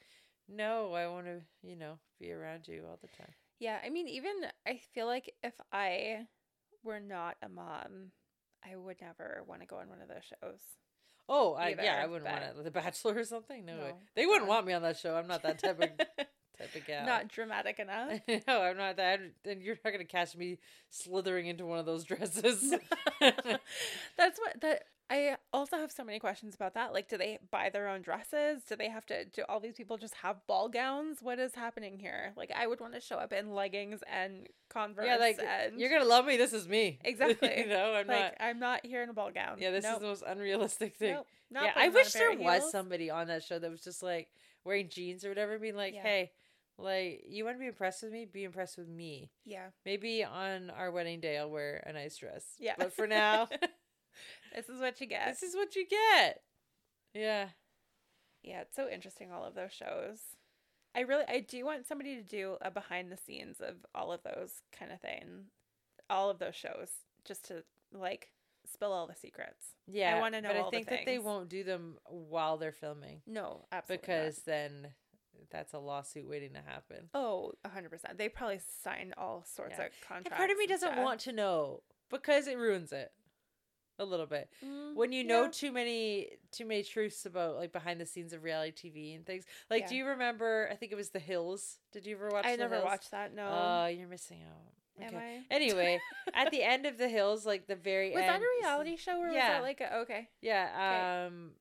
no, I want to, you know, be around you all the time. Yeah, I mean, even I feel like if I were not a mom, I would never want to go on one of those shows. Oh, I, yeah, I wouldn't but- want it. The Bachelor or something? No, way. No, They wouldn't want me on that show. I'm not that type of type of gal. Not dramatic enough. no, I'm not that. And you're not gonna catch me slithering into one of those dresses. That's what that I also have so many questions about that. Like, do they buy their own dresses? Do they have to? Do all these people just have ball gowns? What is happening here? Like, I would want to show up in leggings and Converse. yeah, like and you're gonna love me. This is me. Exactly. you know, I'm like not. I'm not here in a ball gown. Yeah, this nope. is the most unrealistic thing. Nope. Not yeah, I putting on a wish there was somebody on that show that was just like wearing jeans or whatever, being like, Yeah. "Hey, like you want to be impressed with me? Be impressed with me. Yeah. Maybe on our wedding day, I'll wear a nice dress. Yeah. but for now, This is what you get. this is what you get. Yeah, Yeah, it's so interesting all of those shows. I really I do want somebody to do a behind the scenes of all of those kind of thing. All of those shows just to like spill all the secrets. yeah. I wanna know But I think that they won't do them while they're filming No, absolutely. because not. then that's a lawsuit waiting to happen. Oh, 100%. They probably signed all sorts Yeah. of And contracts. part of me doesn't want to know because it ruins it a little bit. Mm, when you know yeah. too many too many truths about like behind the scenes of reality TV and things. Like, Yeah. do you remember? I think it was The Hills. Did you ever watch? I The never Hills? watched that. No. Oh, you're missing out. Am Okay. I? Anyway, at the end of The Hills, like the very was end, that a reality show or was that like a okay? Yeah. Um.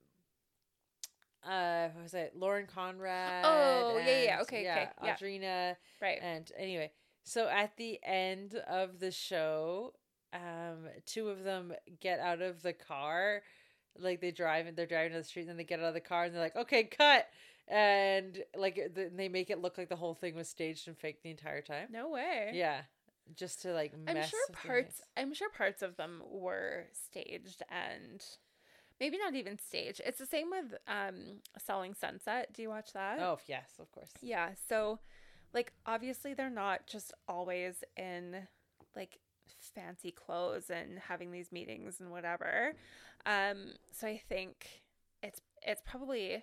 Uh, what was it? Lauren Conrad. Oh, yeah, yeah, okay, yeah, okay, yeah. Audrina. Right. And anyway, so at the end of the show, um, two of them get out of the car, like they drive and they're driving down the street, and then they get out of the car and they're like, "Okay, cut," and like th- they make it look like the whole thing was staged and fake the entire time. No way. Yeah, just to like I'm sure parts. I'm sure parts of them were staged and maybe not even staged. It's the same with um Selling Sunset. Do you watch that? Oh yes, of course. Yeah, so like obviously they're not just always in like fancy clothes and having these meetings and whatever. Um so I think it's it's probably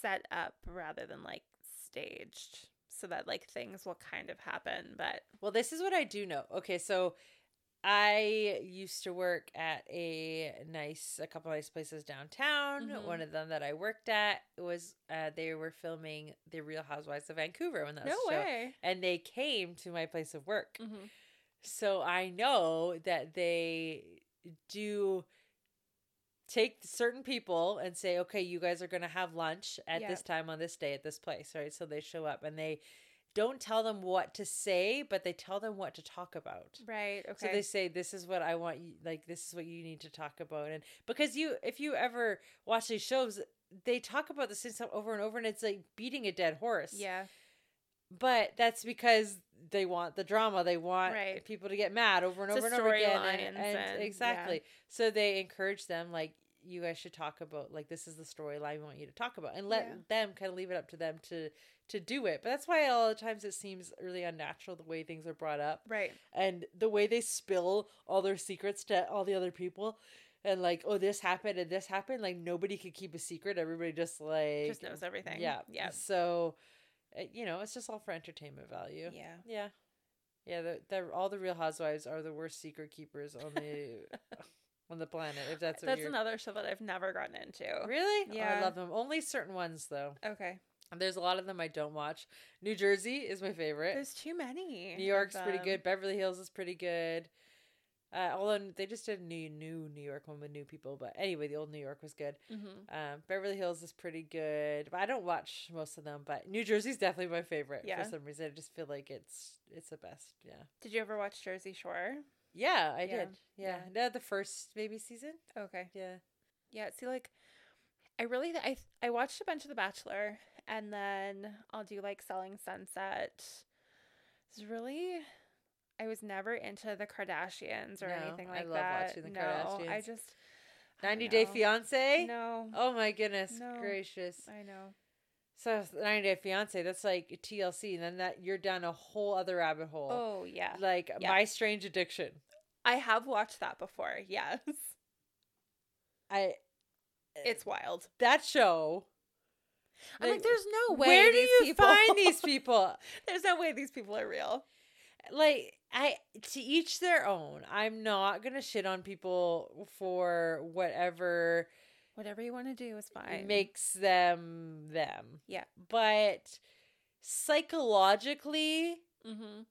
set up rather than like staged so that like things will kind of happen, but Well, this is what I do know. Okay, so I used to work at a nice, a couple nice places downtown. Mhm. One of them that I worked at was uh, they were filming The Real Housewives of Vancouver when that was no show, way. and they came to my place of work. Mhm. So I know that they do take certain people and say, okay, you guys are going to have lunch at Yeah. this time on this day at this place, right? So they show up and they don't tell them what to say, but they tell them what to talk about. Right. Okay. So they say, "This is what I want you like. This is what you need to talk about." And because you, if you ever watch these shows, they talk about the same stuff over and over, and it's like beating a dead horse. yeah. But that's because they want the drama. They want Right. people to get mad over and It's over and over again. And, and- and yeah. exactly. So they encourage them like you guys should talk about like this is the storyline we want you to talk about and let Yeah. them kind of leave it up to them to to do it. But that's why a lot of times it seems really unnatural the way things are brought up Right. and the way they spill all their secrets to all the other people and like oh this happened and this happened like nobody could keep a secret everybody just like Just knows everything. yeah Yeah. so you know it's just all for entertainment value Yeah. yeah yeah the, the all the real housewives are the worst secret keepers on the on the planet if that's That's another show that I've never gotten into. really Oh, Yeah. i love them only certain ones though Okay. there's a lot of them i don't watch new jersey is my favorite There's too many. New York's pretty good. Beverly Hills is pretty good. Uh, although they just did a new new New York one with new people, but anyway, the old New York was good. Mhm. Um, Beverly Hills is pretty good, but I don't watch most of them. But New Jersey's definitely my favorite Yeah. for some reason. I just feel like it's it's the best. Yeah, Did you ever watch Jersey Shore? yeah, I Yeah. did. Yeah, no, the first maybe season. Okay. Yeah, Yeah. See, like, I really I I watched a bunch of The Bachelor, and then I'll do like Selling Sunset. It's really. I was never into the Kardashians or No, anything I like love that. watching the no, I Kardashians. just I don't ninety Day. Fiance. No, Oh my goodness No. gracious! I know. So 90 Day Fiance, that's like TLC, and then that you're down a whole other rabbit hole. Oh yeah, like Yeah. my strange addiction I have watched that before. Yes, i eh, it's wild. that show I'm like, like, there's no way. where do you people... find these people there's no way these people are real. like I to each their own. I'm not gonna shit on people for whatever Whatever you want to do is fine. makes them them. Yeah. But psychologically, mm-hmm.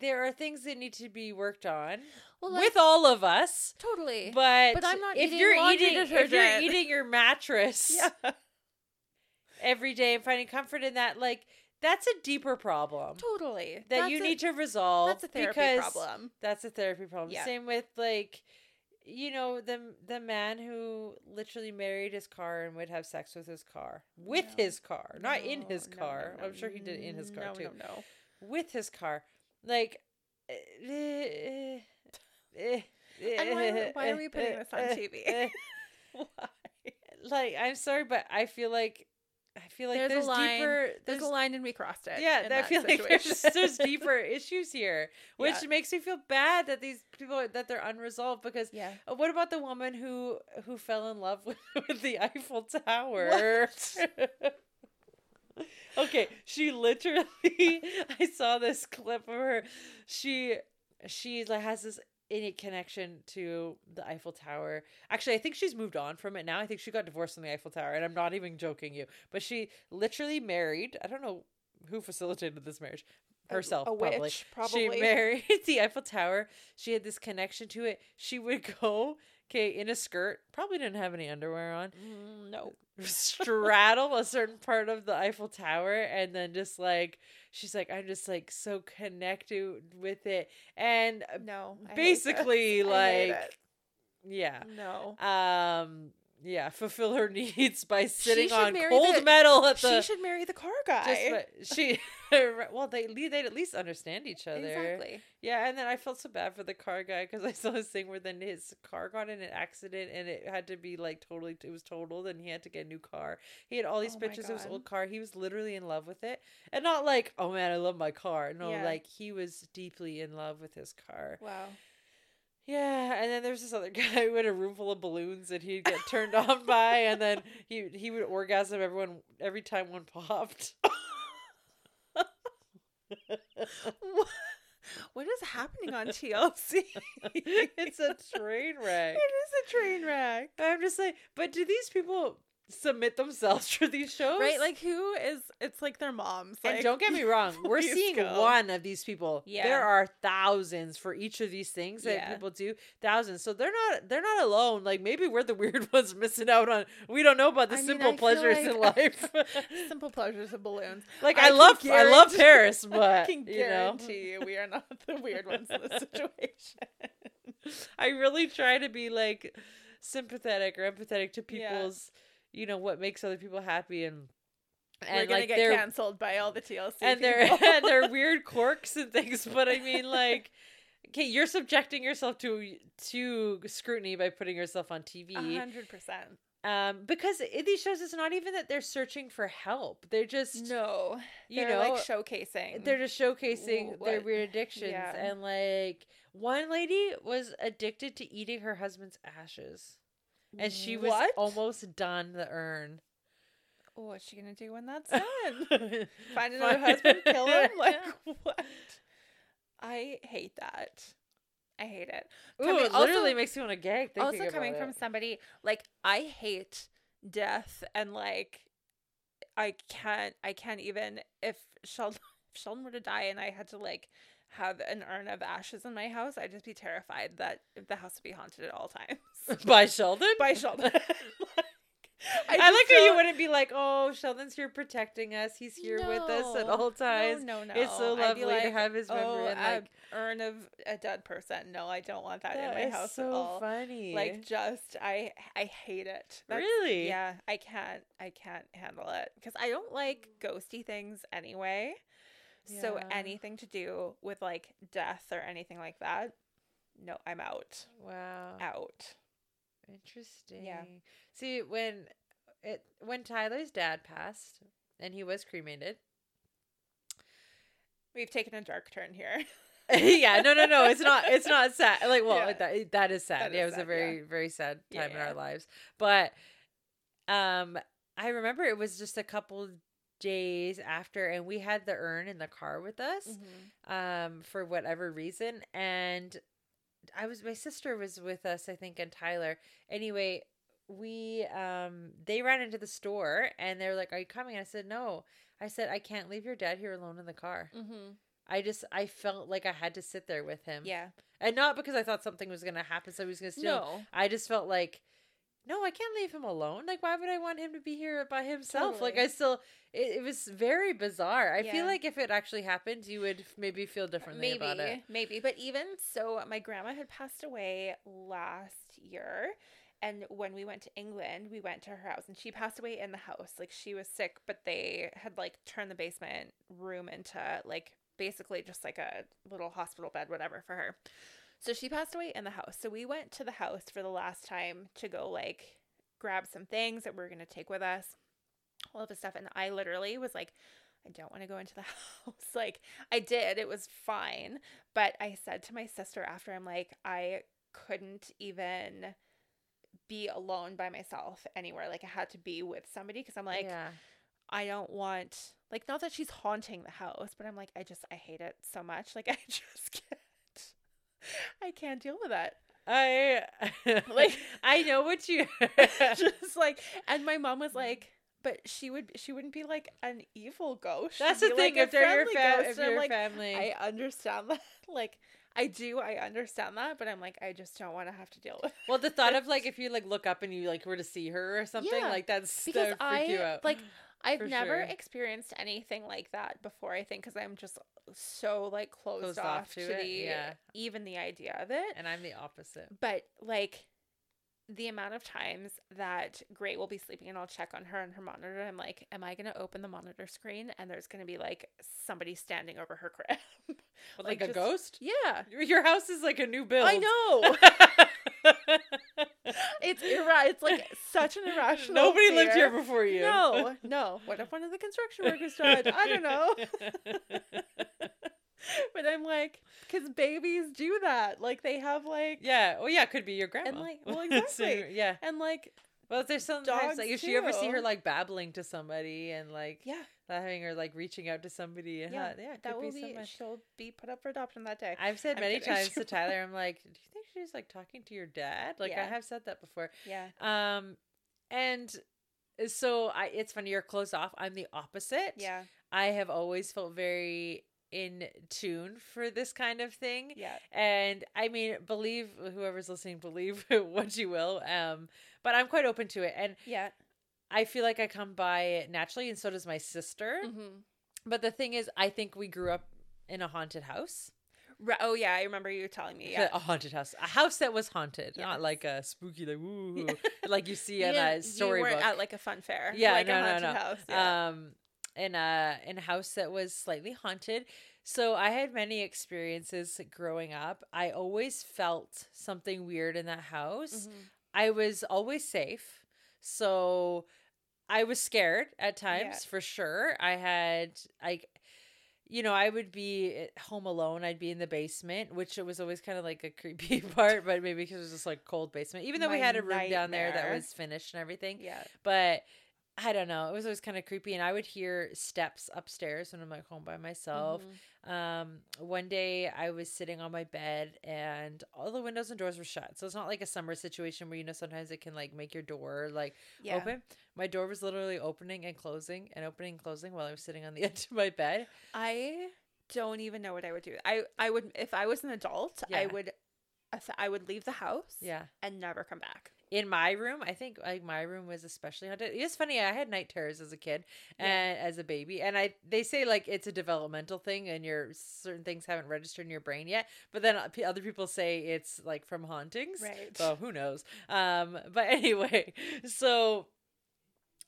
there are things that need to be worked on Well, with all of us. totally. But, But I'm not if you're eating if you're eating your mattress yeah, every day and finding comfort in that, like that's a deeper problem totally. that That's you a- need to resolve. That's a therapy because problem. That's a therapy problem. Yeah. Same with like you know the the man who literally married his car and would have sex with his car with No. his car, not in his car. no, I'm sure he did it in his car no, too. No, no, With his car, like. eh, eh, And why- why are we putting this on eh, TV? eh. Why? like I'm sorry, but I feel like I feel like There's a line- deeper. There's a line and we crossed it. yeah, I that feel like there's, there's deeper issues here, which Yeah. makes me feel bad that these people that they're unresolved. Because yeah. uh, what about the woman who who fell in love with, with the Eiffel Tower? okay, she literally. I saw this clip of her. She she like has this innate connection to the Eiffel Tower. Actually, I think she's moved on from it now. I think she got divorced from the Eiffel Tower, and I'm not even joking you. But she literally married. I don't know who facilitated this marriage, herself a probably. witch, She probably. married the Eiffel Tower. She had this connection to it. She would go, okay, in a skirt. Probably didn't have any underwear on Mm, no. straddle a certain part of the Eiffel Tower and then just like she's like I'm just like so connected with it and No. Basically this. I hate like yeah. No. um yeah fulfill her needs by sitting on cold the- metal at the she should marry the car guy. just she well they they'd at least understand each other Exactly. yeah, and then I felt so bad for the car guy because I saw this thing where then his car got in an accident and it had to be like totally, it was totaled and he had to get a new car. He had all these Oh pictures of his old car. He was literally in love with it. And not like, oh man, I love my car. No, Yeah. like he was deeply in love with his car. Wow. Yeah, and then there's this other guy who had a room full of balloons that he'd get turned on by, and then he he would orgasm everyone every time one popped. What- what is happening on TLC? it's a train wreck. It is a train wreck. I'm just like, but do these people submit themselves for these shows? Right? Like who is it's like their moms. and don't get me wrong, we're seeing go. one of these people. Yeah. There are thousands for each of these things that Yeah. people do. Thousands. So they're not they're not alone. Like maybe we're the weird ones missing out on we don't know about the I simple feel pleasures in life. Simple pleasures of balloons. like I I, love I love Paris, Paris, I but can you know guarantee you we are not the weird ones in this situation. I really try to be like sympathetic or empathetic to Yeah. You know, what makes other people happy and We're gonna like get their canceled by all the TLC and their people. and their weird quirks and things. But I mean, like, okay, you're subjecting yourself to to scrutiny by putting yourself on TV. hundred percent. Um, because in these shows, it's not even that they're searching for help. They're just No, you know like showcasing. they're just showcasing their weird addictions yeah. and like one lady was addicted to eating her husband's ashes and she was What? almost done the urn Oh, what's she gonna do when that's done? Find another husband, kill him? Like what? I hate that. I hate it. Ooh, Coming- it literally also- makes me want to gag thinking also coming from it. somebody like I hate death and like I can't I can't even if Sheldon if Sheldon were to die and I had to like have an urn of ashes in my house, I'd just be terrified that the house would be haunted at all times. by Sheldon By Sheldon. I, just like how you wouldn't be like, "Oh, Sheldon's here protecting us. He's here with us at all times." No, no, It's so no. Lovely to have his memory Oh, and, like- urn of a dead person. No, I don't want that, That in my house so at all. funny. Like, just I I hate it. That's- really? Yeah, I can't I can't handle it because I don't like ghosty things anyway. So anything to do with like death or anything like that, no, I'm out. Wow. Out. Interesting. Yeah. See, when it when Tyler's dad passed and he was cremated. We've taken a dark turn here. yeah, no, no, no. It's not. It's not sad. Like, well, Yeah. that that is sad. That yeah, it was a sad, very very sad time in Yeah. our lives. But um, I remember it was just a couple days after and we had the urn in the car with us Mm-hmm. um for whatever reason and I was my sister was with us I think and Tyler anyway we um they ran into the store and they were like are you coming I said no I said I can't leave your dad here alone in the car Mm-hmm. I just I felt like I had to sit there with him Yeah. and not because I thought something was gonna happen so he was gonna steal No. I just felt like, no, I can't leave him alone. Like, why would I want him to be here by himself? Like, I still, it, it was very bizarre. I Yeah. feel like if it actually happened, you would maybe feel differently maybe, about it. maybe. But even so, my grandma had passed away last year. And when we went to England, we went to her house and she passed away in the house. Like she was sick, but they had like turned the basement room into like basically just like a little hospital bed, whatever, for her. So she passed away in the house. So we went to the house for the last time to go like grab some things that we are going to take with us, all of the stuff. And I literally was like, I don't want to go into the house. Like I did, it was fine. But I said to my sister after, I'm like, I couldn't even be alone by myself anywhere. Like I had to be with somebody because I'm like, yeah. I don't want like not that she's haunting the house, but I'm like, I just I hate it so much. Like I just can't. I can't deal with that. I, Like- I know what you, just like and my mom was like but she would she wouldn't be like an evil ghost. She'd that's the be, thing. like, if they're your friendly ghost. if And I'm you're like, family, I understand that. Like I do, I understand that, but I'm like, I just don't want to have to deal with. well, the thought of like if you like look up and you like were to see her or something, Yeah, like that's because that would freak you I out. like I've For never sure. experienced anything like that before. I think because I'm just so like closed, Closed off, off to, to the yeah. even the idea of it. and I'm the opposite. But like the amount of times that Great will be sleeping and I'll check on her and her monitor, I'm like, am I gonna open the monitor screen and there's gonna be like somebody standing over her crib? Like, like, a just- ghost? yeah, Your- Your house is like a new build. I know. it's irra- It's like such an irrational. Nobody lived here before you. No, no. What if one of the construction workers died? I don't know. But I'm like, because babies do that. Like they have like, yeah. Well, yeah. Could be your grandma. And like, well, exactly. yeah. and like, Well, there's sometimes like if you ever see her like babbling to somebody and like yeah, having her like reaching out to somebody yeah, yeah, yeah, that will be, be. so. She'll be put up for adoption that day. I've said I'm many kidding. times to Tyler, I'm like, do you think she's like talking to your dad? Like I have said that before. yeah, Um, and so I, it's funny. You're closed off. I'm the opposite. yeah, I have always felt very in tune for this kind of thing. yeah, And I mean, believe whoever's listening, believe what you will. Um, but I'm quite open to it, and yeah. I feel like I come by it naturally, and so does my sister. Mm-hmm. But the thing is, I think we grew up in a haunted house. Oh yeah, I remember you telling me. Yeah, A haunted house, a house that was haunted, not like a spooky like woo, like you see in a you storybook. weren't at like a fun fair. Yeah, like no, a no, haunted no. house. Yeah. um in a in a house that was slightly haunted. So i had many experiences growing up. I always felt something weird in that house. Mhm. i was always safe. So i was scared at times Yeah. for sure. I had i you know i would be at home alone. I'd be in the basement which it was always kind of like a creepy part but maybe because it was just like cold basement even though we had a room down there that was finished and everything. Yeah. but I don't know. It was always kind of creepy, and I would hear steps upstairs when I'm like home by myself. Mhm. Um, one day I was sitting on my bed, and all the windows and doors were shut. So it's not like a summer situation where you know sometimes it can like make your door like Yeah. open. My door was literally opening and closing and opening and closing while I was sitting on the edge of my bed. I don't even know what I would do. I I would if I was an adult, I would I would leave the house Yeah. and never come back. In my room i think like my room was especially haunted it's funny i had night terrors as a kid Yeah. and as a baby and i they say like it's a developmental thing and your certain things haven't registered in your brain yet but then uh, other people say it's like from hauntings Right. so who knows um but anyway so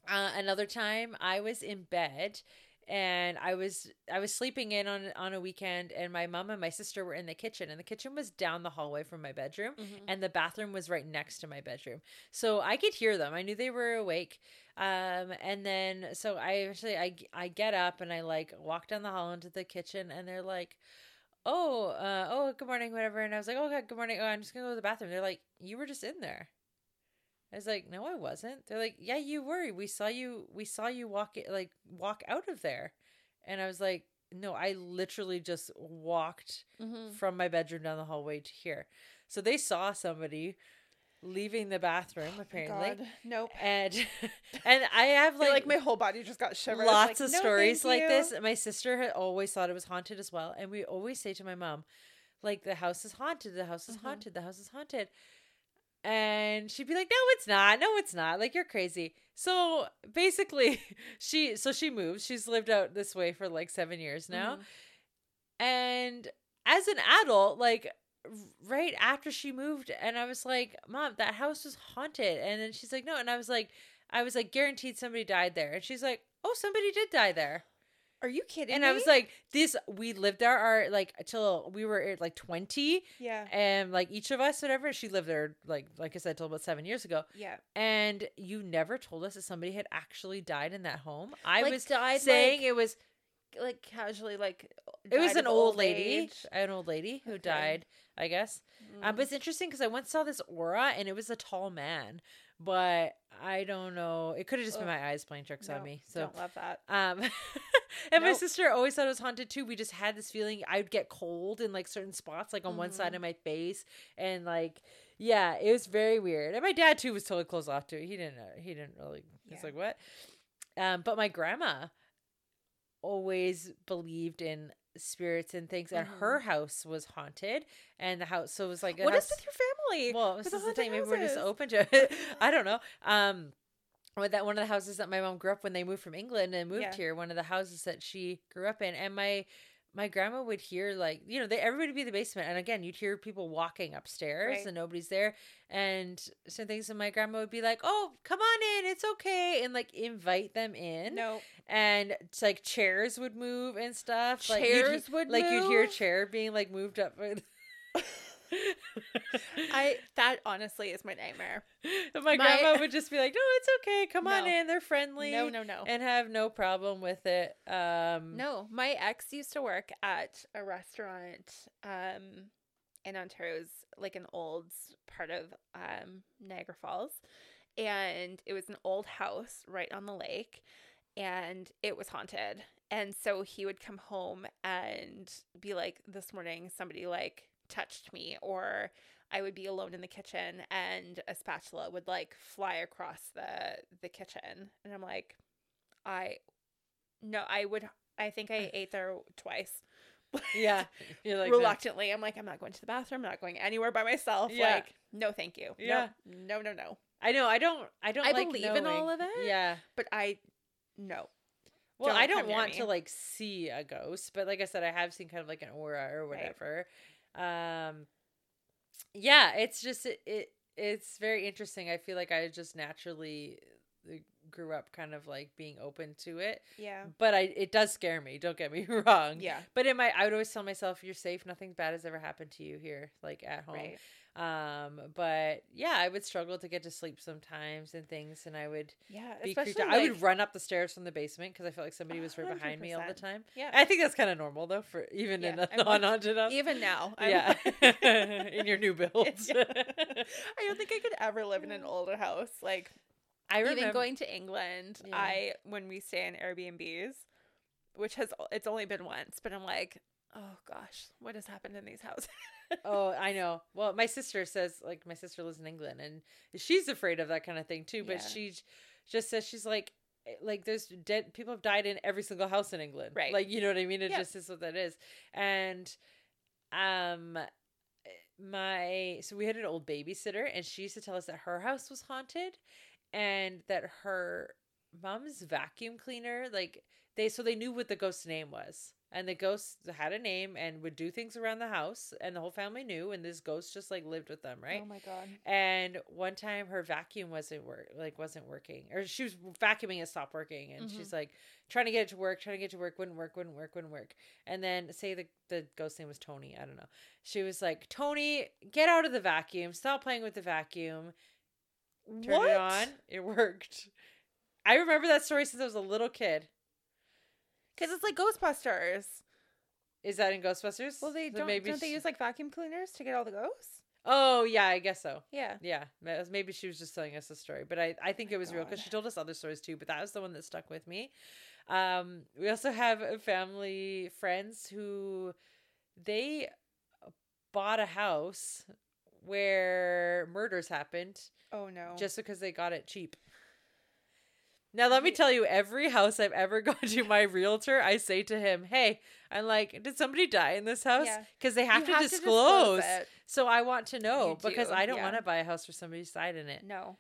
uh, another time i was in bed and I was I was sleeping in on on a weekend and my mom and my sister were in the kitchen and the kitchen was down the hallway from my bedroom Mm-hmm. and the bathroom was right next to my bedroom. So I could hear them. I knew they were awake. Um, and then so I actually I I get up and I like walk down the hall into the kitchen and they're like, "Oh, uh, oh, good morning, whatever." And I was like, "Oh, okay, good morning. Oh, I'm just gonna go to the bathroom." They're like, "You were just in there." I was like, no, I wasn't. They're like, yeah, you were. We saw you. We saw you walk it, like walk out of there, and I was like, no, I literally just walked Mm-hmm. from my bedroom down the hallway to here. So they saw somebody leaving the bathroom apparently, God, nope. and and I have Like, like, like my whole body just got shivered. lots Like, of "No, stories like you." this. My sister had always thought it was haunted as well, and we always say to my mom, like the house is haunted, the house is Mhm. haunted, the house is haunted. And she'd be like, "No, it's not. No, it's not. Like you're crazy." So basically, she so she moves. She's lived out this way for like seven years now, Mhm. and as an adult, like right after she moved, and I was like, "Mom, that house was haunted," and then she's like, "No," and I was like, "I was like guaranteed somebody died there," and she's like, "Oh, somebody did die there," Are you kidding and me? I was like, "This we lived there our like till we were like twenty, yeah, and like each of us, whatever. She lived there like like I said, till about seven years ago, yeah. and you never told us that somebody had actually died in that home. I Like, was died, saying like, it was Like casually, like it was an of old lady, age. an old lady who Okay. died, I guess. Um, Mm. but it's interesting because I once saw this aura and it was a tall man, but I don't know. It could have just been my eyes playing tricks on me. So, don't love that. um, and my sister always thought it was haunted too. We just had this feeling I'd get cold in like certain spots, like on one side Mhm. of my face, and like. Yeah, it was very weird. And my dad too was totally closed off to it. He didn't know. He didn't really. He's Yeah. like, what? Um, but my grandma always believed in spirits and things, and her house was haunted, and the house so it was like What is house- with your family? well, this is the thing. haunted Maybe we're just open to it. I don't know. Um, with that one of the houses that my mom grew up when they moved from England and moved Yeah. here, one of the houses that she grew up in, and my my grandma would hear like you know they everybody would be in the basement, and again you'd hear people walking upstairs Right. and nobody's there, and some things, and my grandma would be like, "Oh, come on in, it's okay," and like invite them in, No, and it's like chairs would move and stuff. like, chairs would like you'd hear a chair being like moved up. I that honestly is my nightmare. My, My- grandma would just be like, "No, it's okay. Come on in. They're friendly." No, no, no. and have no problem with it. Um, No, my ex used to work at a restaurant um in Ontario's like an old part of um Niagara Falls and it was an old house right on the lake and it was haunted. And so he would come home and be like this morning somebody like touched me or I would be alone in the kitchen and a spatula would like fly across the the kitchen and I'm like I no, I would I think I ate there twice. yeah, you're like no. Reluctantly. I'm like, I'm not going to the bathroom, I'm not going anywhere by myself. Yeah. Like, no, thank you. Yeah. No, no, no, no. I know. I don't. I don't. I like believe in all of it. Yeah. But I no. Well, Don't I don't want me. to like see a ghost, but like I said, I have seen kind of like an aura or Right. Um, yeah, it's just it, it. It's very interesting. I feel like I just naturally uh, grew up kind of like being open to it, Yeah. but I it does scare me. Don't get me wrong. Yeah. But in my, I would always tell myself, "You're safe. Nothing bad has ever happened to you here, like at home." Right. Um, but yeah, I would struggle to get to sleep sometimes and things, and I would Yeah. be creeped out. I would run up the stairs from the basement because I felt like somebody was right behind me all the time. Yeah. I think that's kind of normal though, for even in Yeah, a I'm like- non-haunted house. even now. I'm yeah, like- in your new builds. Yeah. I don't think I could ever live in an older house. Like I remember even going to England, Yeah. I when we stay in Airbnbs, which has it's only been once, but I'm like, oh gosh, what has happened in these houses? Oh, I know. Well, my sister says like my sister lives in England and she's afraid of that kind of thing too. But Yeah. she just says she's like, eh, like there's dead people have died in every single house in England. Right. Like you know what I mean? It Yeah. just is what that is. And um, my so we had an old babysitter and she used to tell us that her house was haunted, and that her mom's vacuum cleaner like they so they knew what the ghost's name was and the ghost had a name and would do things around the house and the whole family knew and this ghost just like lived with them right? Oh my god. and one time her vacuum wasn't work like wasn't working or she was vacuuming and stopped working and she's mm-hmm. like trying to get it to work trying to get it to work wouldn't work wouldn't work wouldn't work. And then say the the ghost name was tony i don't know. She was like tony get out of the vacuum stop playing with the vacuum. Turn what? it on it worked. I remember that story since i was a little kid Because it's like Ghostbusters. is that in ghostbusters Well, they don't. maybe don't they she- use like vacuum cleaners to get all the ghosts? Oh yeah, I guess so. Yeah. Yeah, maybe she was just telling us a story, but I, I think my it was real because she told us other stories too. But that was the one that stuck with me. Um, we also have family friends who they bought a house where murders happened Oh no. just because they got it cheap. Now let me tell you, every house I've ever gone to, my realtor, I say to him, "Hey, I'm like, did somebody die in this house? Yeah. Because they have, You to, disclose. it. So I want to know because I don't yeah. want to buy a house where somebody's died in it. No.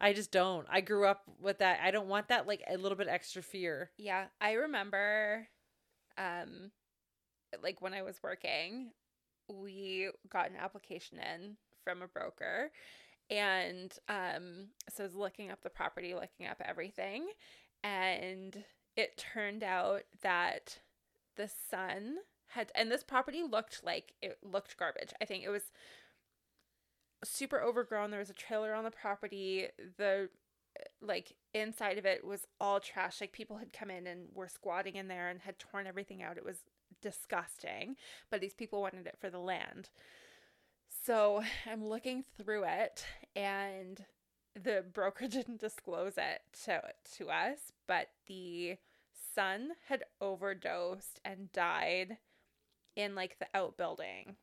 I just don't. I grew up with that. I don't want that like a little bit extra fear. Yeah, I remember um like when I was working, we got an application in from a broker and um so I was looking up the property, looking up everything, and it turned out that the son had and this property looked like it looked garbage. I think it was super overgrown. There was a trailer on the property. The like inside of it was all trash. Like people had come in and were squatting in there and had torn everything out. It was disgusting. But these people wanted it for the land. So I'm looking through it and the broker didn't disclose it to to us, but the son had overdosed and died in like the outbuilding.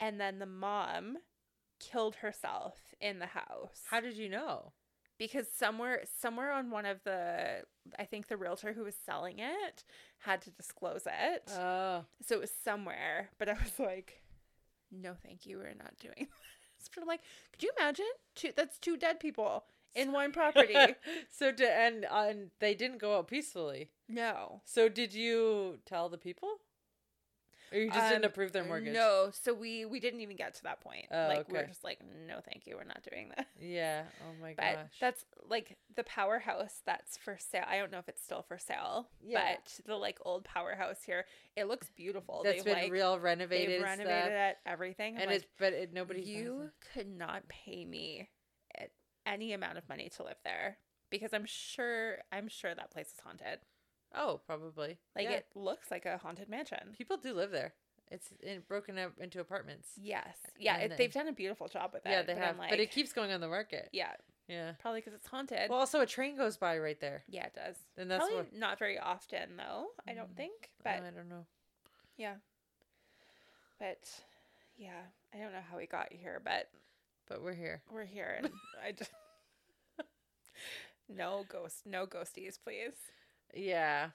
And then the mom killed herself in the house How did you know? because somewhere somewhere on one of the I think the realtor who was selling it had to disclose it. Oh, so it was somewhere, but I was like, no, thank you, we're not doing this. But I'm like, could you imagine? Two that's two dead people in one property. so to, and and they didn't go out peacefully. no. So did you tell the people? Or you just didn't Um, approve their mortgage? No, so we we didn't even get to that point. Oh, like we we're just like, no, thank you, we're not doing that. Yeah. Oh my But gosh. that's like the powerhouse that's for sale. I don't know if it's still for sale. Yeah. But the like old powerhouse here, it looks beautiful. That's they've been like real renovated. they've renovated it, everything. I'm and like, it's but it, nobody. you could not pay me any amount of money to live there because I'm sure I'm sure that place is haunted. Oh, probably. Like Yeah. it looks like a haunted mansion. People do live there. It's in, broken up into apartments. Yes, yeah, it, they've done a beautiful job with it. yeah, they but have. Like, but it keeps going on the market. yeah, Yeah. probably because it's haunted. Well, also a train goes by right there. yeah, it does. And that's Probably what. not very often though. I don't Mm, think, but I don't know. yeah, but yeah, I don't know how we got here, but But we're here. we're here, and I just no ghost, no ghosties, please. Yeah.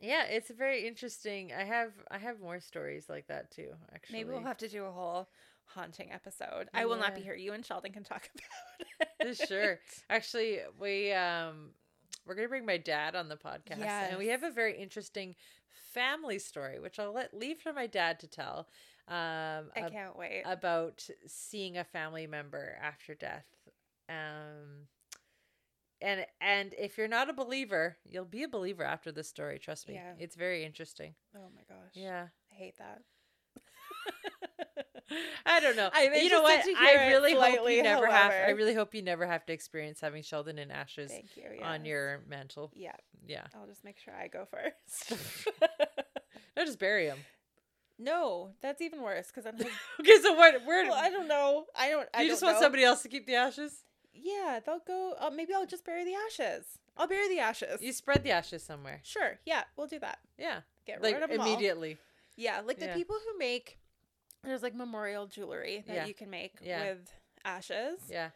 Yeah, it's very interesting. I have I have more stories like that too, actually. Maybe we'll have to do a whole haunting episode. I will not be here. You and Sheldon can talk about it. sure. Actually, we um we're gonna bring my dad on the podcast, and we have a very interesting family story, which I'll let leave for my dad to tell. Um, I ab- can't wait. about seeing a family member after death. Um, and and if you're not a believer, you'll be a believer after this story. Trust me, Yeah. it's very interesting. oh my gosh. Yeah. I hate that. I don't know. I'm you know what? I really hope you never have. I really hope you never have to experience having Sheldon and ashes you. on your mantle. Yeah, Yeah. I'll just make sure I go first. No, just bury him. no, that's even worse because I'm. Like, okay, so what? Where? well, I don't know. I don't. I you don't just want know. somebody else to keep the ashes? Yeah, they'll go. Uh, maybe I'll just bury the ashes. I'll bury the ashes. You spread the ashes somewhere. Sure. Yeah, we'll do that. Yeah, Get like rid of them all. immediately. Yeah, like the Yeah. people who make there's like memorial jewelry that Yeah. you can make Yeah. with ashes. Yeah.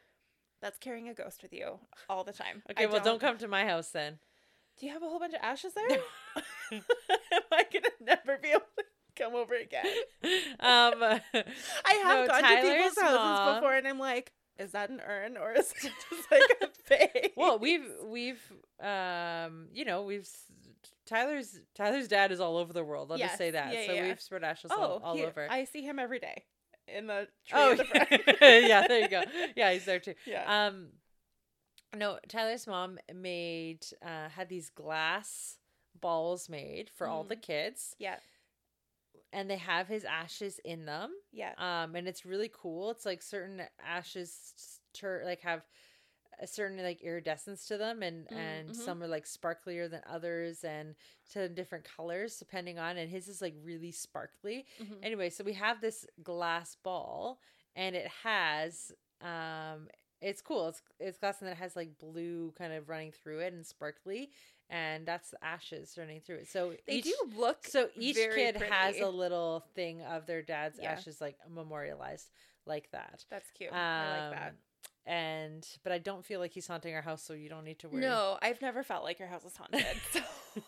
That's carrying a ghost with you all the time. Okay, I well, don't come to my house then. Do you have a whole bunch of ashes there? Am I gonna never be able to come over again? um, I have No, gone to Tyler's people's houses mom- before, and I'm like, is that an urn or is it just like a thing? well, we've we've um, you know, we've Tyler's Tyler's dad is all over the world. I'll just say that. Yeah, so yeah, we've spread ashes oh, all, all he- over. I see him every day in the tree. oh, the yeah, there you go. Yeah, he's there too. yeah. Um, no, Tyler's mom made uh had these glass balls made for all the kids, yeah. And they have his ashes in them. Yeah. um and it's really cool it's like certain ashes tur- like have a certain like iridescence to them and Mm, and mhm. some are like sparklier than others and to different colors depending on and his is like really sparkly Mhm. anyway so we have this glass ball and it has um it's cool. It's it's glass and then it has like blue kind of running through it and sparkly, and that's ashes running through it. So They each, do look So each kid has a little thing of their dad's Yeah. ashes like memorialized like that. That's cute. I like that. Um, And but I don't feel like he's haunting our house, so you don't need to worry. No, I've never felt like your house is haunted. So.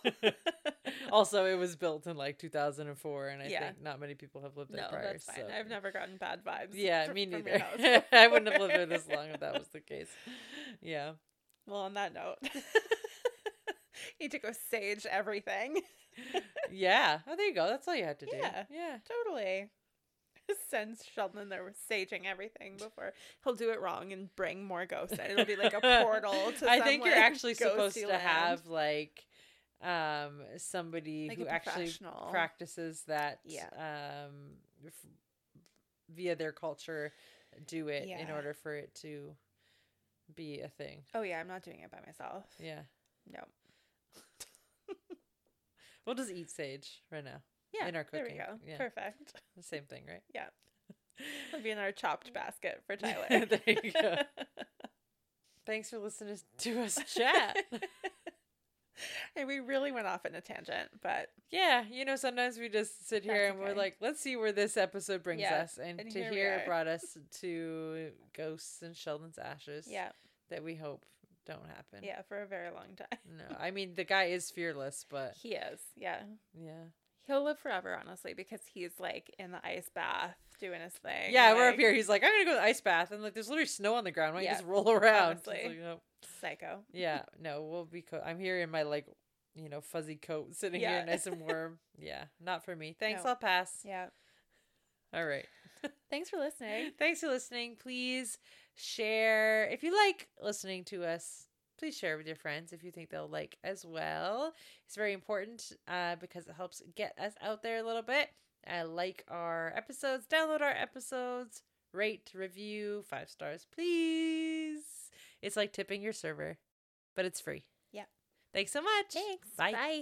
also, it was built in like 2004, and I Yeah. think not many people have lived there no, prior. that's fine. so- I've never gotten bad vibes. Yeah, fr- me neither. I wouldn't have lived there this long if that was the case. Yeah. Well, on that note, need to go sage everything. Yeah. Oh, there you go. That's all you had to do. Yeah. Yeah. Totally. Send Sheldon in there with saging everything before he'll do it wrong and bring more ghosts in. It'll be like a portal to I think you're actually supposed to land. have like um somebody Like who actually practices that Yeah. um f- via their culture do it in order for it to be a thing. Oh yeah, I'm not doing it by myself. Yeah. No. We'll just eat sage right now. Yeah. In our cooking. There we go. yeah. Perfect. The same thing, right? Yeah. It'll be in our chopped basket for Tyler. There you go. Thanks for listening to us chat. and we really went off in a tangent, but Yeah, you know, sometimes we just sit here and we're like, let's see where this episode brings Yeah, us. And, and to here here it brought us to ghosts and Sheldon's ashes. yeah, That we hope don't happen. yeah, for a very long time. No, I mean, the guy is fearless, but He is, yeah. yeah. He'll live forever, honestly, because he's like in the ice bath doing his thing. Yeah, we're up here. He's like, I'm going to go to the ice bath. And like, there's literally snow on the ground. Why don't Yeah, you just roll around? Like, nope. Psycho. Yeah, no, we'll be. Co- I'm here in my like, you know, fuzzy coat, sitting Yeah. here nice and warm. yeah, not for me. Thanks. No. I'll pass. Yeah. All right. Thanks for listening. Thanks for listening. Please share if you like listening to us. Please share with your friends if you think they'll like as well. It's very important uh, because it helps get us out there a little bit. Uh, like our episodes, download our episodes, rate, review, five stars, please. It's like tipping your server, but it's free. Yeah. Thanks so much. Thanks. Bye. Bye.